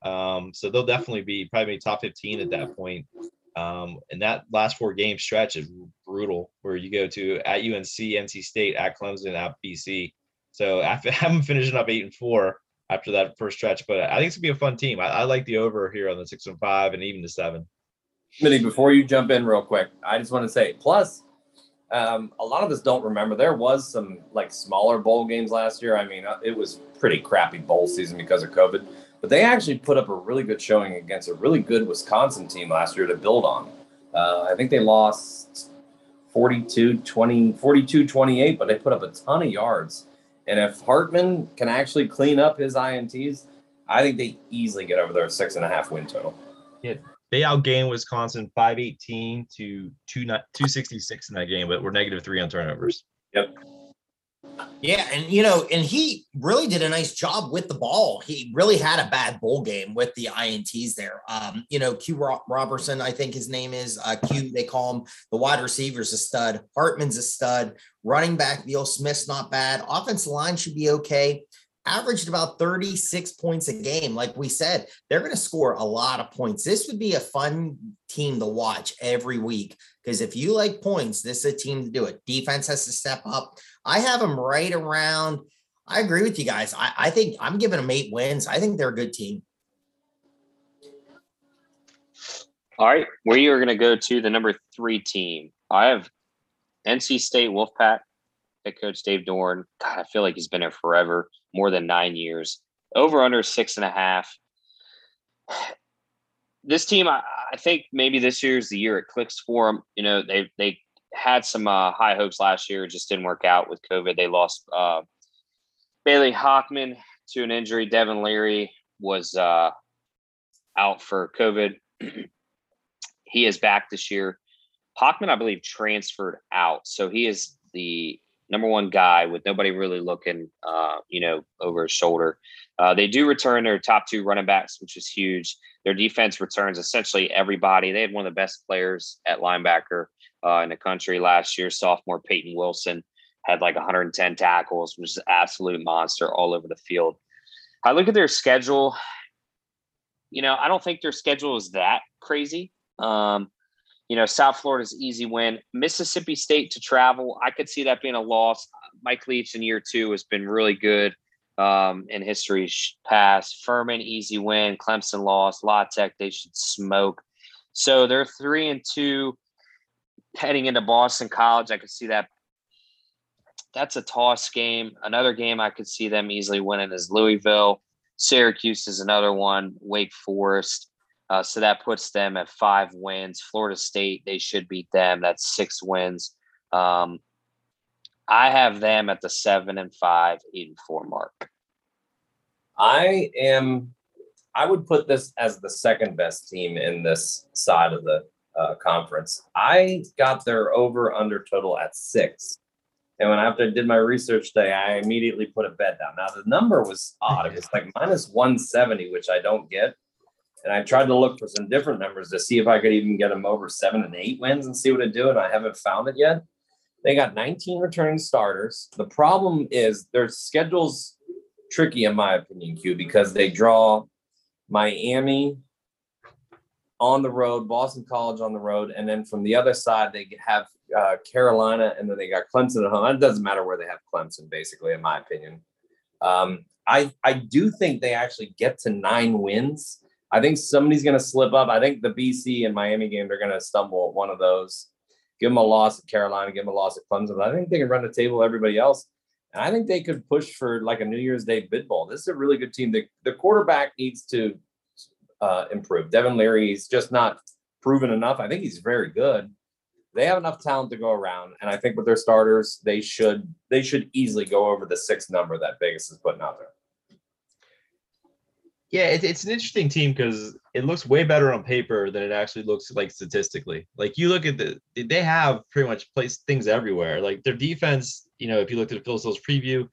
Speaker 3: Um, so they'll definitely be probably top 15 at that point. Um, and that last four game stretch is brutal, where you go to at UNC, NC State, at Clemson, at BC. So after having finishing up eight and four after that first stretch, but I think it's gonna be a fun team. I, I like the over here on the six and five, and even the seven.
Speaker 2: Smitty, before you jump in real quick, I just want to say, plus, um, a lot of us don't remember there was some like smaller bowl games last year. I mean, uh, it was pretty crappy bowl season because of COVID, but they actually put up a really good showing against a really good Wisconsin team last year to build on. Uh, I think they lost 42 20, 42 28, but they put up a ton of yards. And if Hartman can actually clean up his INTs, I think they easily get over their six and a half win total.
Speaker 3: Yeah, they outgained Wisconsin 518 to 266 in that game, but we're negative three on turnovers.
Speaker 2: Yep.
Speaker 4: Yeah, and you know, and he really did a nice job with the ball. He really had a bad bowl game with the ints there. Um, you know, Q Robertson, I think his name is uh, Q. They call him the wide receiver's a stud. Hartman's a stud. Running back Neil Smith's not bad. Offensive line should be okay averaged about 36 points a game. Like we said, they're going to score a lot of points. This would be a fun team to watch every week because if you like points, this is a team to do it. Defense has to step up. I have them right around. I agree with you guys. I, I think I'm giving them eight wins. I think they're a good team.
Speaker 1: All right, we are going to go to the number three team. I have NC State Wolfpack head coach Dave Doeren. God, I feel like he's been there forever, more than nine years. Over under six and a half. This team, I, I think maybe this year is the year it clicks for them. You know, they they had some uh, high hopes last year, just didn't work out with COVID. They lost uh, Bailey Hockman to an injury. Devin Leary was uh, out for COVID. he is back this year. Hockman, I believe, transferred out, so he is the number one guy with nobody really looking, uh, you know, over his shoulder. Uh, they do return their top two running backs, which is huge. Their defense returns essentially everybody. They had one of the best players at linebacker uh, in the country last year. Sophomore Peyton Wilson had like 110 tackles, which is an absolute monster all over the field. I look at their schedule. You know, I don't think their schedule is that crazy. Um, you know, South Florida's easy win. Mississippi State to travel, I could see that being a loss. Mike Leach in year two has been really good um, in history's past. Furman, easy win. Clemson lost. La Tech, they should smoke. So they're three and two heading into Boston College. I could see that. That's a toss game. Another game I could see them easily winning is Louisville. Syracuse is another one. Wake Forest. Uh, so that puts them at five wins. Florida State, they should beat them. That's six wins. Um, I have them at the seven and five, eight and four mark.
Speaker 2: I am. I would put this as the second best team in this side of the uh, conference. I got their over under total at six. And when after I did my research today, I immediately put a bet down. Now the number was odd. It was like minus 170, which I don't get. And I tried to look for some different numbers to see if I could even get them over seven and eight wins and see what it do. And I haven't found it yet. They got 19 returning starters. The problem is their schedule's tricky, in my opinion, Q, because they draw Miami, on the road, Boston College on the road, and then from the other side they have uh, Carolina, and then they got Clemson at home. It doesn't matter where they have Clemson, basically, in my opinion. Um, I I do think they actually get to nine wins. I think somebody's going to slip up. I think the BC and Miami game they're going to stumble at one of those. Give them a loss at Carolina, give them a loss at Clemson. I think they can run the table everybody else. And I think they could push for like a New Year's Day bid ball. This is a really good team. The, the quarterback needs to uh, improve. Devin Leary, he's just not proven enough. I think he's very good. They have enough talent to go around, and I think with their starters, they should they should easily go over the six number that Vegas is putting out there.
Speaker 3: Yeah, it, it's an interesting team because it looks way better on paper than it actually looks like statistically. Like you look at the, they have pretty much placed things everywhere. Like their defense, you know, if you looked at Phil Steele's preview,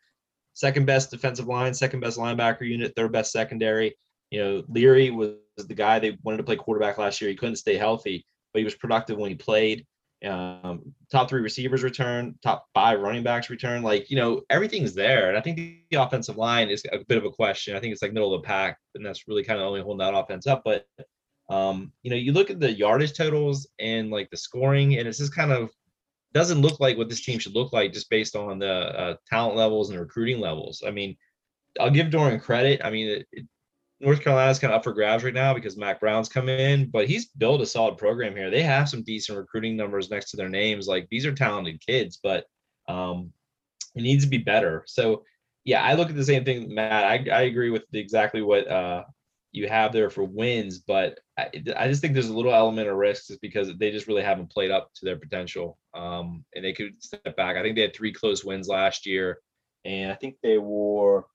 Speaker 3: second best defensive line, second best linebacker unit, third best secondary. You know, Leary was the guy they wanted to play quarterback last year. He couldn't stay healthy, but he was productive when he played. Um, top three receivers return, top five running backs return. Like, you know, everything's there. And I think the, offensive line is a bit of a question. I think it's like middle of the pack, and that's really kind of only holding that offense up. But um, you know, you look at the yardage totals and like the scoring, and it's just kind of doesn't look like what this team should look like just based on the uh, talent levels and recruiting levels. I mean, I'll give Doeren credit. I mean, it, it, North Carolina's kind of up for grabs right now because Mack Brown's come in, but he's built a solid program here. They have some decent recruiting numbers next to their names. Like these are talented kids, but um, it needs to be better. So yeah, I look at the same thing, Matt. I, I agree with exactly what uh, you have there for wins, but I, I, just think there's a little element of risk just because they just really haven't played up to their potential. Um, and they could step back. I think they had three close wins last year, and I think they were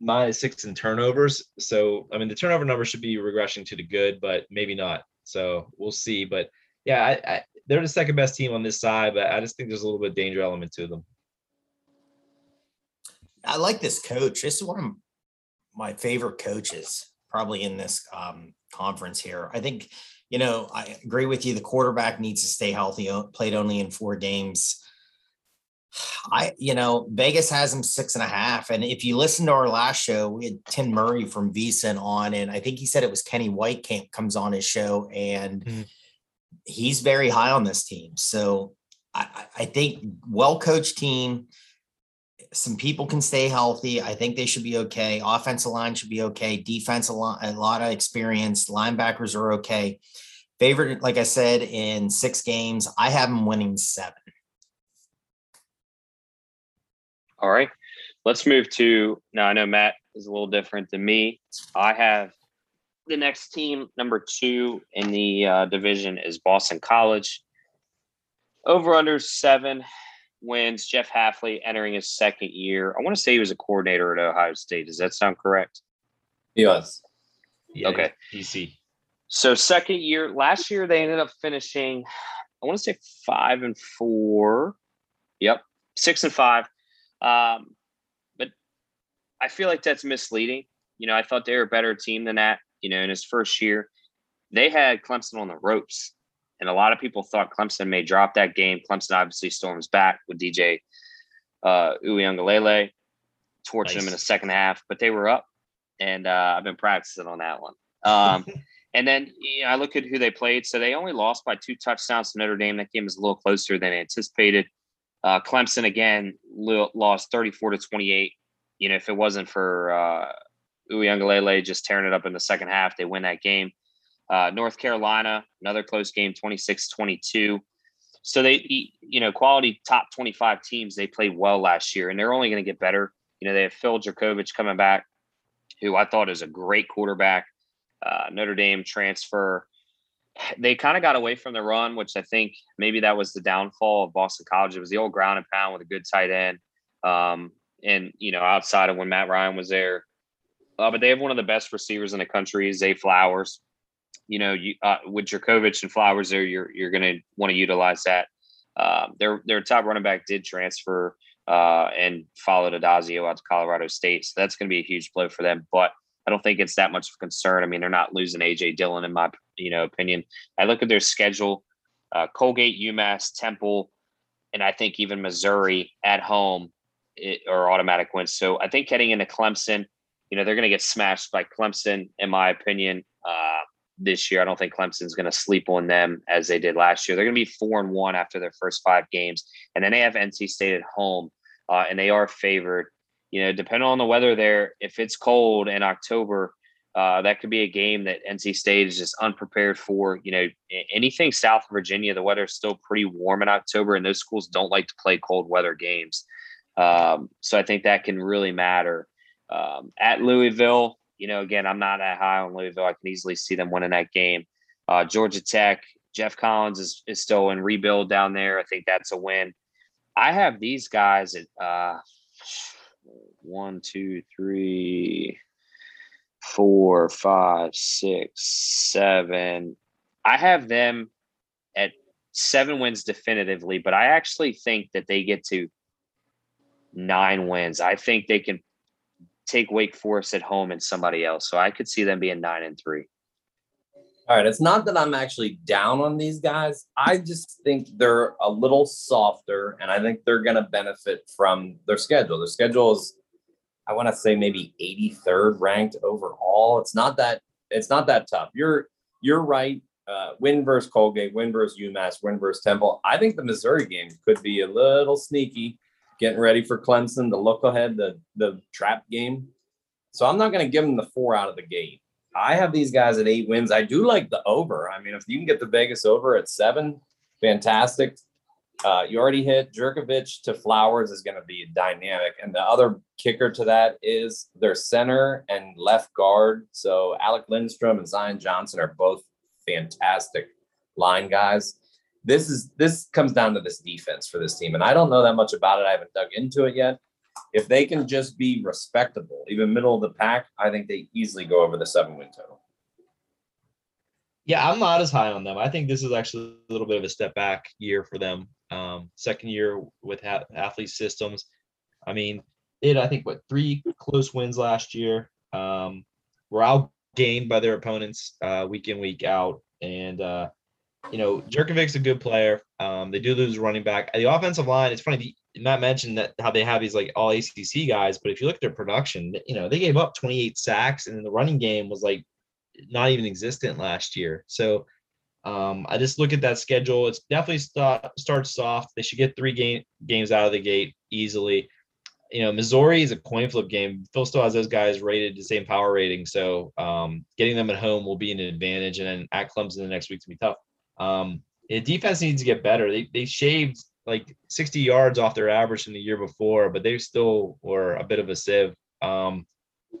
Speaker 3: minus six in turnovers. So I mean, the turnover number should be regression to the good, but maybe not. So we'll see. But yeah, I, I, they're the second best team on this side, but I just think there's a little bit of danger element to them.
Speaker 4: I like this coach. This is one of my favorite coaches, probably in this um, conference here. I think, you know, I agree with you. The quarterback needs to stay healthy. Played only in four games. I, you know, Vegas has him six and a half. And if you listen to our last show, we had Tim Murray from VSiN on, and I think he said it was Kenny Whitecamp comes on his show, and mm. he's very high on this team. So I, I think well coached team. Some people can stay healthy. I think they should be okay. Offensive line should be okay. Defense, a lot, a lot of experience. Linebackers are okay. Favorite, like I said, in six games, I have them winning seven.
Speaker 1: All right. Let's move to now. I know Matt is a little different than me. I have the next team, number two in the uh, division, is Boston College. Over under seven wins. Jeff Hafley entering his second year. I want to say he was a coordinator at Ohio State. Does that sound correct?
Speaker 2: He was.
Speaker 1: Yeah, okay.
Speaker 3: DC.
Speaker 1: So second year. Last year they ended up finishing. I want to say five and four. Yep, six and five. Um, but I feel like that's misleading. You know, I thought they were a better team than that. You know, in his first year, they had Clemson on the ropes. And a lot of people thought Clemson may drop that game. Clemson obviously storms back with DJ uh, Uiagalelei, torching nice. them in the second half, but they were up. And uh, I've been practicing on that one. Um, and then you know, I look at who they played. So they only lost by two touchdowns to Notre Dame. That game was a little closer than anticipated. Uh, Clemson again lost 34 to 28. You know, if it wasn't for uh, Uiagalelei just tearing it up in the second half, they win that game. Uh, North Carolina, another close game, 26 22. So they, you know, quality top 25 teams, they played well last year and they're only going to get better. You know, they have Phil Jurkovec coming back, who I thought is a great quarterback. Uh, Notre Dame transfer they kind of got away from the run, which I think maybe that was the downfall of Boston College. It was the old ground and pound with a good tight end. Um, and, you know, outside of when Matt Ryan was there. Uh, but they have one of the best receivers in the country, Zay Flowers. You know, you, uh, with Jurkovec and Flowers there, you're you're going to want to utilize that. Uh, their their top running back did transfer uh, and followed Addazio out to Colorado State, so that's going to be a huge blow for them. But I don't think it's that much of a concern. I mean, they're not losing AJ Dillon in my you know opinion. I look at their schedule: uh, Colgate, UMass, Temple, and I think even Missouri at home it, are automatic wins. So I think heading into Clemson, you know, they're going to get smashed by Clemson, in my opinion. Uh, this year. I don't think Clemson's going to sleep on them as they did last year. They're going to be four and one after their first five games, and then they have NC State at home, uh, and they are favored. You know, depending on the weather there, if it's cold in October, uh, that could be a game that NC State is just unprepared for. You know, anything south of Virginia, the weather is still pretty warm in October, and those schools don't like to play cold weather games. Um, so I think that can really matter. Um, at Louisville, you know, again, I'm not that high on Louisville. I can easily see them winning that game. Uh, Georgia Tech, Geoff Collins is, is still in rebuild down there. I think that's a win. I have these guys at uh, one, two, three, four, five, six, seven. I have them at seven wins definitively, but I actually think that they get to nine wins. I think they can take Wake Forest at home and somebody else. So I could see them being nine and three.
Speaker 2: All right. It's not that I'm actually down on these guys. I just think they're a little softer and I think they're going to benefit from their schedule. Their schedule is, I want to say maybe 83rd ranked overall. It's not that, it's not that tough. You're, you're right. Uh, win versus Colgate, win versus UMass, win versus Temple. I think the Missouri game could be a little sneaky getting ready for Clemson, the look ahead, the the trap game. So I'm not going to give them the four out of the gate. I have these guys at eight wins. I do like the over. I mean, if you can get the Vegas over at seven, fantastic. Uh, you already hit Jurkovec to Flowers is going to be dynamic. And the other kicker to that is their center and left guard. So Alec Lindstrom and Zion Johnson are both fantastic line guys this is this comes down to this defense for this team, and I don't know that much about it. I haven't dug into it yet. If they can just be respectable, even middle of the pack, I think they easily go over the seven win total.
Speaker 3: Yeah, I'm not as high on them. I think this is actually a little bit of a step back year for them. Um, second year with ha- athlete systems. I mean, it I think what three close wins last year. Um, were outgained by their opponents uh, week in week out, and uh, you know, Jurkovec's a good player. Um, they do lose running back. The offensive line, it's funny, Matt mentioned that how they have these like all ACC guys, but if you look at their production, you know, they gave up 28 sacks and the running game was like not even existent last year. So um, I just look at that schedule. It's definitely start, starts soft. They should get three game, games out of the gate easily. You know, Missouri is a coin flip game. Phil Steele has those guys rated the same power rating. So um, getting them at home will be an advantage. And then at Clemson the next week to be tough. Um, defense needs to get better. They they shaved like 60 yards off their average in the year before, but they still were a bit of a sieve. Um,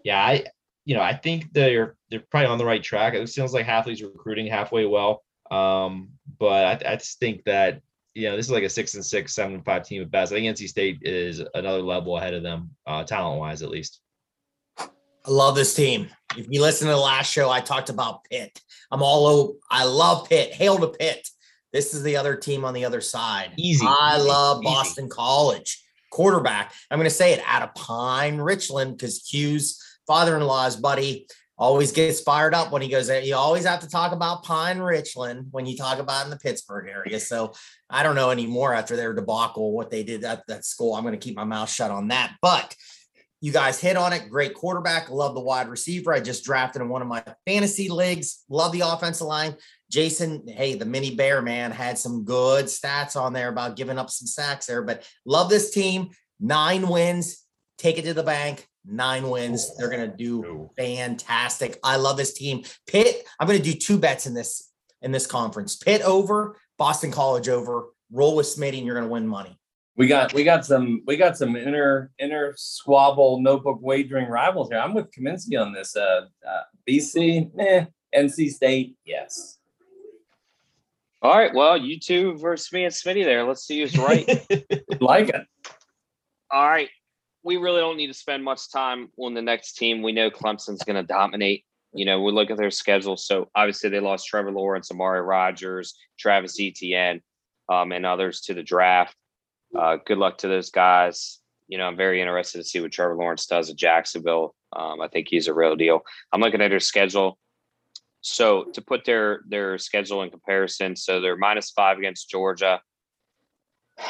Speaker 3: yeah, I you know I think they're they're probably on the right track. It sounds like Hafley's recruiting halfway well, um, but I, I just think that you know this is like a six and six, seven and five team at best. I think NC State is another level ahead of them, uh, talent wise at least.
Speaker 4: I love this team. If you listen to the last show, I talked about Pitt. I'm all over. I love Pitt. Hail to Pitt. This is the other team on the other side.
Speaker 3: Easy.
Speaker 4: I
Speaker 3: easy,
Speaker 4: love
Speaker 3: easy.
Speaker 4: Boston College quarterback. I'm going to say it out of Pine Richland because Q's father-in-law's buddy always gets fired up when he goes there. You always have to talk about Pine Richland when you talk about in the Pittsburgh area. So I don't know anymore after their debacle what they did at that school. I'm going to keep my mouth shut on that. But you guys hit on it. Great quarterback. Love the wide receiver. I just drafted in one of my fantasy leagues. Love the offensive line. Jason, hey, the mini bear man had some good stats on there about giving up some sacks there, but love this team. Nine wins. Take it to the bank. Nine wins. They're gonna do fantastic. I love this team. Pitt. I'm gonna do two bets in this in this conference. Pitt over, Boston College over. Roll with Smitty, and you're gonna win money
Speaker 2: we got we got some we got some inner inner squabble notebook wagering rivals here. I'm with Kaminsky on this. Uh, uh BC, eh, NC State, yes.
Speaker 1: All right, well, you two versus me and Smitty there. Let's see who's right.
Speaker 2: like it.
Speaker 1: All right, we really don't need to spend much time on the next team. We know Clemson's going to dominate. You know, we look at their schedule. So obviously, they lost Trevor Lawrence, Amari Rogers, Travis Etienne, um, and others to the draft. Uh, good luck to those guys. You know, I'm very interested to see what Trevor Lawrence does at Jacksonville. Um, I think he's a real deal. I'm looking at their schedule. So to put their their schedule in comparison, so they're minus five against Georgia,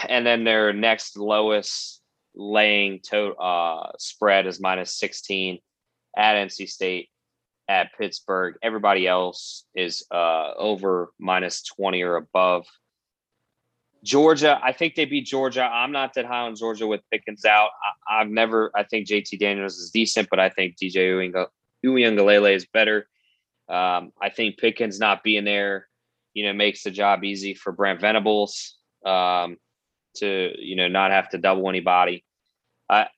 Speaker 1: and then their next lowest laying to uh, spread is minus 16 at NC State. at Pittsburgh. Everybody else is uh, over minus 20 or above. Georgia, I think they beat Georgia. I'm not that high on Georgia with Pickens out. I, have never, I think JT Daniels is decent, but I think DJ Uiagalelei is better. Um, I think Pickens not being there, you know, makes the job easy for Brent Venables um, to, you know, not have to double anybody. I,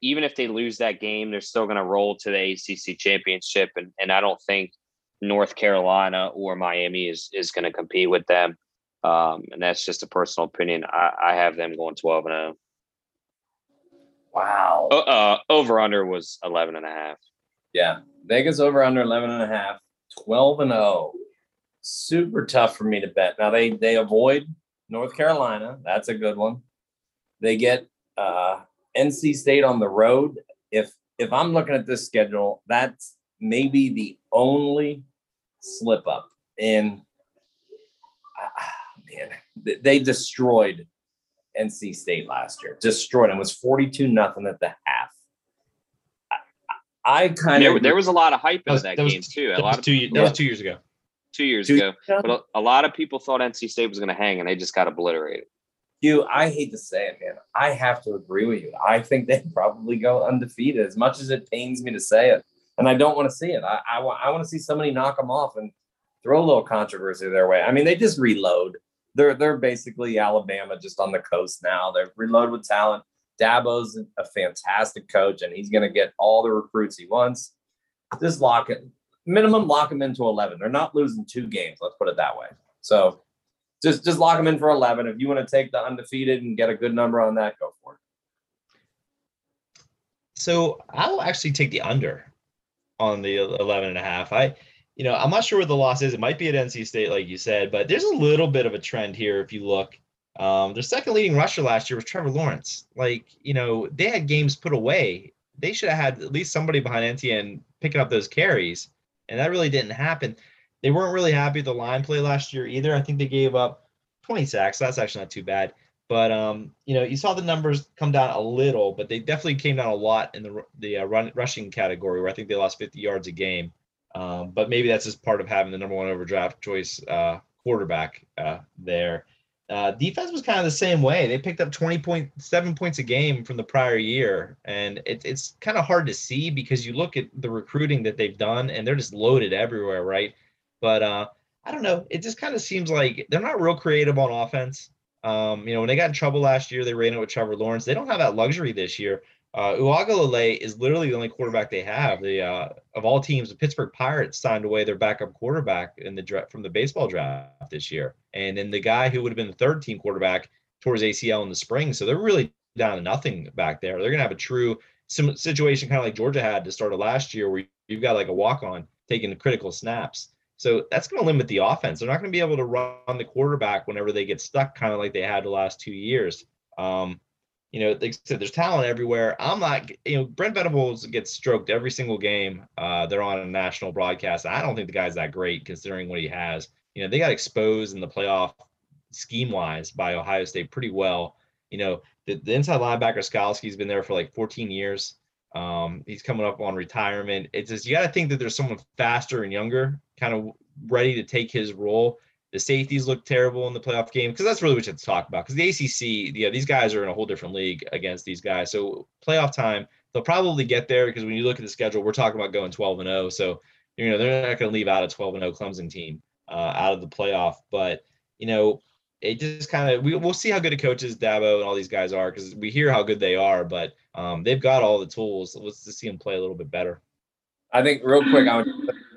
Speaker 1: even if they lose that game, they're still going to roll to the ACC championship, and and I don't think North Carolina or Miami is is going to compete with them. Um, and that's just a personal opinion. I, I have them going 12 and 0.
Speaker 2: Wow.
Speaker 1: Uh, uh, over under was 11 and a half.
Speaker 2: Yeah. Vegas over under 11 and a half, 12 and 0. Super tough for me to bet. Now they they avoid North Carolina. That's a good one. They get uh NC State on the road. If if I'm looking at this schedule, that's maybe the only slip up. And uh, man, they destroyed NC State last year. Destroyed them. It was 42 nothing at the half. I, I kind of
Speaker 1: there was a lot of hype in
Speaker 3: was-
Speaker 1: that,
Speaker 3: that was-
Speaker 1: game too. A
Speaker 3: That
Speaker 1: lot
Speaker 3: was
Speaker 1: of
Speaker 3: two, that was two years ago.
Speaker 1: Two years ago, but a, a lot of people thought NC State was going to hang, and they just got obliterated.
Speaker 2: you, I hate to say it, man. I have to agree with you. I think they probably go undefeated, as much as it pains me to say it. And I don't want to see it. I, I, I want to see somebody knock them off and throw a little controversy their way. I mean, they just reload. They're they're basically Alabama just on the coast now. They're reload with talent. Dabo's a fantastic coach, and he's going to get all the recruits he wants. Just lock it, minimum lock them into eleven. They're not losing two games. Let's put it that way. So just just lock them in for 11 if you want to take the undefeated and get a good number on that go for it
Speaker 3: So I'll actually take the under on the 11 and a half. I, you know, I'm not sure what the loss is. It might be at NC State, like you said, but there's a little bit of a trend here if you look. Um, their second leading rusher last year was Trevor Lawrence. Like, you know, they had games put away. They should have had at least somebody behind Etienne picking up those carries, and that really didn't happen. They weren't really happy with the line play last year either. I think they gave up 20 sacks. So that's actually not too bad. But um, you know, you saw the numbers come down a little, but they definitely came down a lot in the the uh, run rushing category, where I think they lost 50 yards a game. Um, but maybe that's just part of having the number one overdraft choice uh, quarterback uh, there. Uh, defense was kind of the same way. They picked up 20.7 points a game from the prior year, and it, it's kind of hard to see because you look at the recruiting that they've done, and they're just loaded everywhere, right? But uh, I don't know. It just kind of seems like they're not real creative on offense. Um, you know, when they got in trouble last year, they ran it with Trevor Lawrence. They don't have that luxury this year. Uh, Uiagalelei is literally the only quarterback they have. The uh, of all teams, the Pittsburgh Pirates signed away their backup quarterback in the from the baseball draft this year, and then the guy who would have been the third team quarterback tore his ACL in the spring. So they're really down to nothing back there. They're gonna have a true sim- situation, kind of like Georgia had to start of last year, where you've got like a walk on taking the critical snaps. So that's going to limit the offense. They're not going to be able to run the quarterback whenever they get stuck, kind of like they had the last two years. Um, you know, like I said, there's talent everywhere. I'm not, you know, Brent Venables gets stroked every single game. Uh, they're on a national broadcast. I don't think the guy's that great considering what he has. You know, they got exposed in the playoff scheme wise by Ohio State pretty well. You know, the, the inside linebacker Skalski's been there for like 14 years. Um, he's coming up on retirement. It's just you got to think that there's someone faster and younger, kind of ready to take his role. The safeties look terrible in the playoff game because that's really what you have to talk about. Because the ACC, yeah, these guys are in a whole different league against these guys. So playoff time, they'll probably get there because when you look at the schedule, we're talking about going 12 and 0. So you know they're not going to leave out a 12 and 0 Clemson team uh, out of the playoff. But you know, it just kind of we, we'll see how good a coaches Dabo and all these guys are because we hear how good they are, but um, they've got all the tools. Let's just see them play a little bit better.
Speaker 2: I think real quick, I would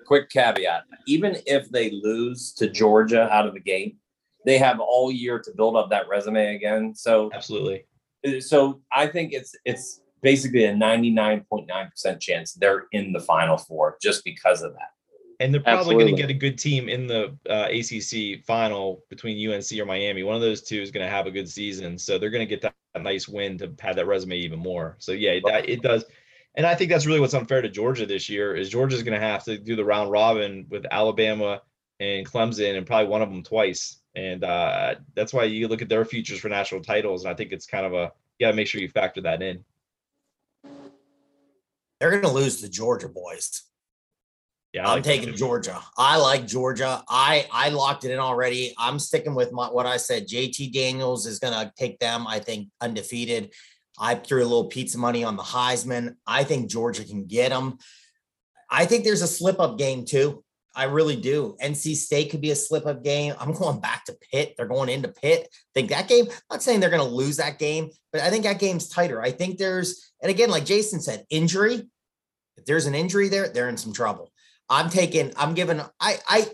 Speaker 2: quick caveat. Even if they lose to Georgia out of the gate, they have all year to build up that resume again. So
Speaker 3: Absolutely.
Speaker 2: so I think it's it's basically a 99.9% chance they're in the final four just because of that.
Speaker 3: And they're probably going to get a good team in the uh, ACC final between UNC or Miami. One of those two is going to have a good season, so they're going to get that, that nice win to pad that resume even more. So yeah, that, it does. And I think that's really what's unfair to Georgia this year is Georgia's going to have to do the round robin with Alabama and Clemson and probably one of them twice. And uh, that's why you look at their futures for national titles. And I think it's kind of a you got to make sure you factor that in.
Speaker 4: They're going to lose to Georgia boys.
Speaker 3: Yeah,
Speaker 4: I'm
Speaker 3: like
Speaker 4: taking Georgia. I like Georgia. I I locked it in already. I'm sticking with my, what I said. JT Daniels is going to take them. I think undefeated. I threw a little pizza money on the Heisman. I think Georgia can get them. I think there's a slip up game too. I really do. NC State could be a slip up game. I'm going back to Pitt. They're going into Pitt. I think that game, I'm not saying they're going to lose that game, but I think that game's tighter. I think there's, and again, like Jason said, injury. If there's an injury there, they're in some trouble. I'm taking, I'm giving, I, I,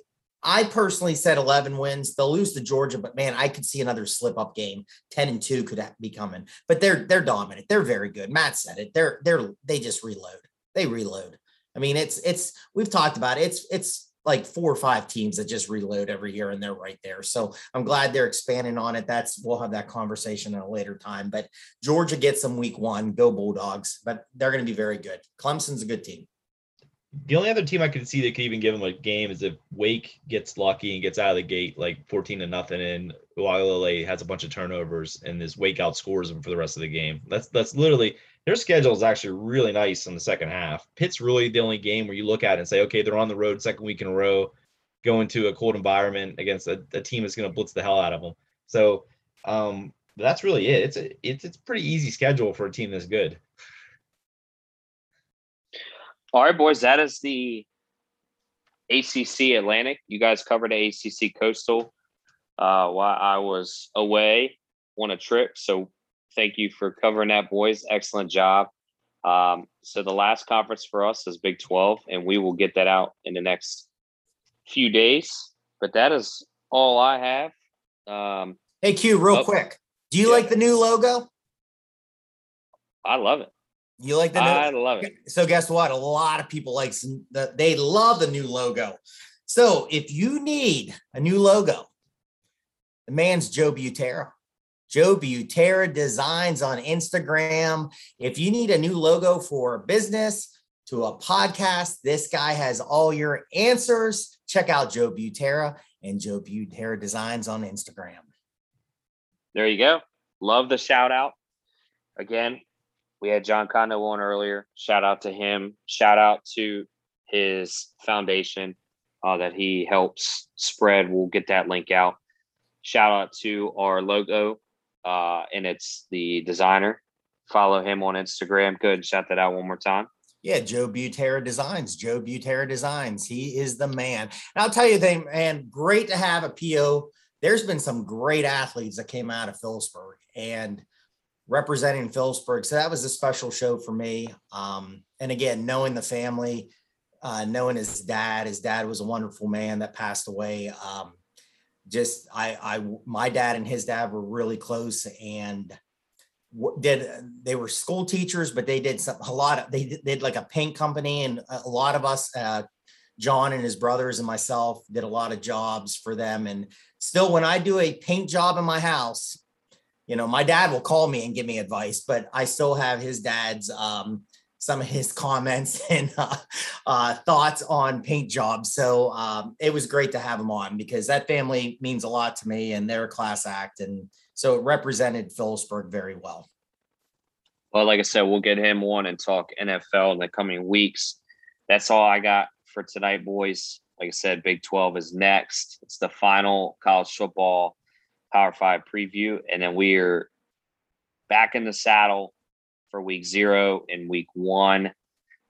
Speaker 4: I personally said 11 wins. They'll lose to Georgia, but man, I could see another slip up game. 10 and 2 could be coming. But they're they're dominant. They're very good. Matt said it. They're they're they just reload. They reload. I mean, it's it's we've talked about it. It's it's like four or five teams that just reload every year and they're right there. So I'm glad they're expanding on it. That's we'll have that conversation at a later time. But Georgia gets them week one. Go Bulldogs, but they're going to be very good. Clemson's a good team.
Speaker 3: The only other team I could see that could even give them a game is if Wake gets lucky and gets out of the gate like 14 to nothing, and Uiagalelei has a bunch of turnovers, and this Wake outscores them for the rest of the game. That's that's literally their schedule is actually really nice in the second half. Pitt's really the only game where you look at it and say, okay, they're on the road second week in a row, going to a cold environment against a, a team that's going to blitz the hell out of them. So um, that's really it. It's a it's it's pretty easy schedule for a team that's good.
Speaker 1: All right, boys, that is the ACC Atlantic. You guys covered the ACC Coastal uh, while I was away on a trip. So thank you for covering that, boys. Excellent job. Um, so the last conference for us is Big 12, and we will get that out in the next few days. But that is all I have. Um,
Speaker 4: hey, Q, real
Speaker 1: oh,
Speaker 4: quick. Do you
Speaker 1: yeah.
Speaker 4: like the new logo?
Speaker 1: I love it.
Speaker 4: You like the new?
Speaker 1: I love it.
Speaker 4: So guess what? A lot of people like the, they love the new logo. So if you need a new logo, the man's Joe Butera. Joe Butera Designs on Instagram. If you need a new logo for a business to a podcast, this guy has all your answers. Check out Joe Butera and Joe Butera Designs on Instagram.
Speaker 1: There you go. Love the shout out. Again, we had Jon Condo on earlier. Shout out to him. Shout out to his foundation uh, that he helps spread. We'll get that link out. Shout out to our logo, uh, and it's the designer. Follow him on Instagram. Good. Shout that out one more time.
Speaker 4: Yeah, Joe Butera Designs. Joe Butera Designs. He is the man. And I'll tell you, they man, great to have a PO. There's been some great athletes that came out of Philipsburg, and representing Philipsburg. So that was a special show for me. Um, and again, knowing the family, uh, knowing his dad, his dad was a wonderful man that passed away. Um, just I, I, my dad and his dad were really close and did they were school teachers, but they did some a lot of they did, they did like a paint company, and a lot of us, uh, John and his brothers and myself, did a lot of jobs for them. And still, when I do a paint job in my house, you know, my dad will call me and give me advice, but I still have his dad's um, some of his comments and uh, uh, thoughts on paint jobs. So um, it was great to have him on because that family means a lot to me and they're a class act. And so it represented Philipsburg very well.
Speaker 1: Well, like I said, we'll get him on and talk NFL in the coming weeks. That's all I got for tonight, boys. Like I said, Big 12 is next. It's the final college football Power Five preview, and then we are back in the saddle for Week Zero and Week One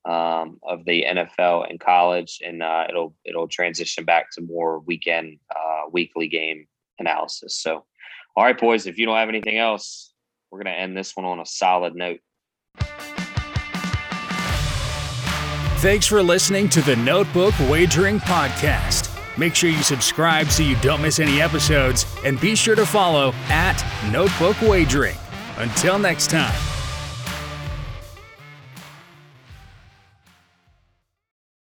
Speaker 1: um, of the NFL and college, and uh, it'll it'll transition back to more weekend uh, weekly game analysis. So, all right, boys, if you don't have anything else, we're gonna end this one on a solid note.
Speaker 6: Thanks for listening to the Notebook Wagering Podcast. Make sure you subscribe so you don't miss any episodes, and be sure to follow at Notebook Wagering. Until next time.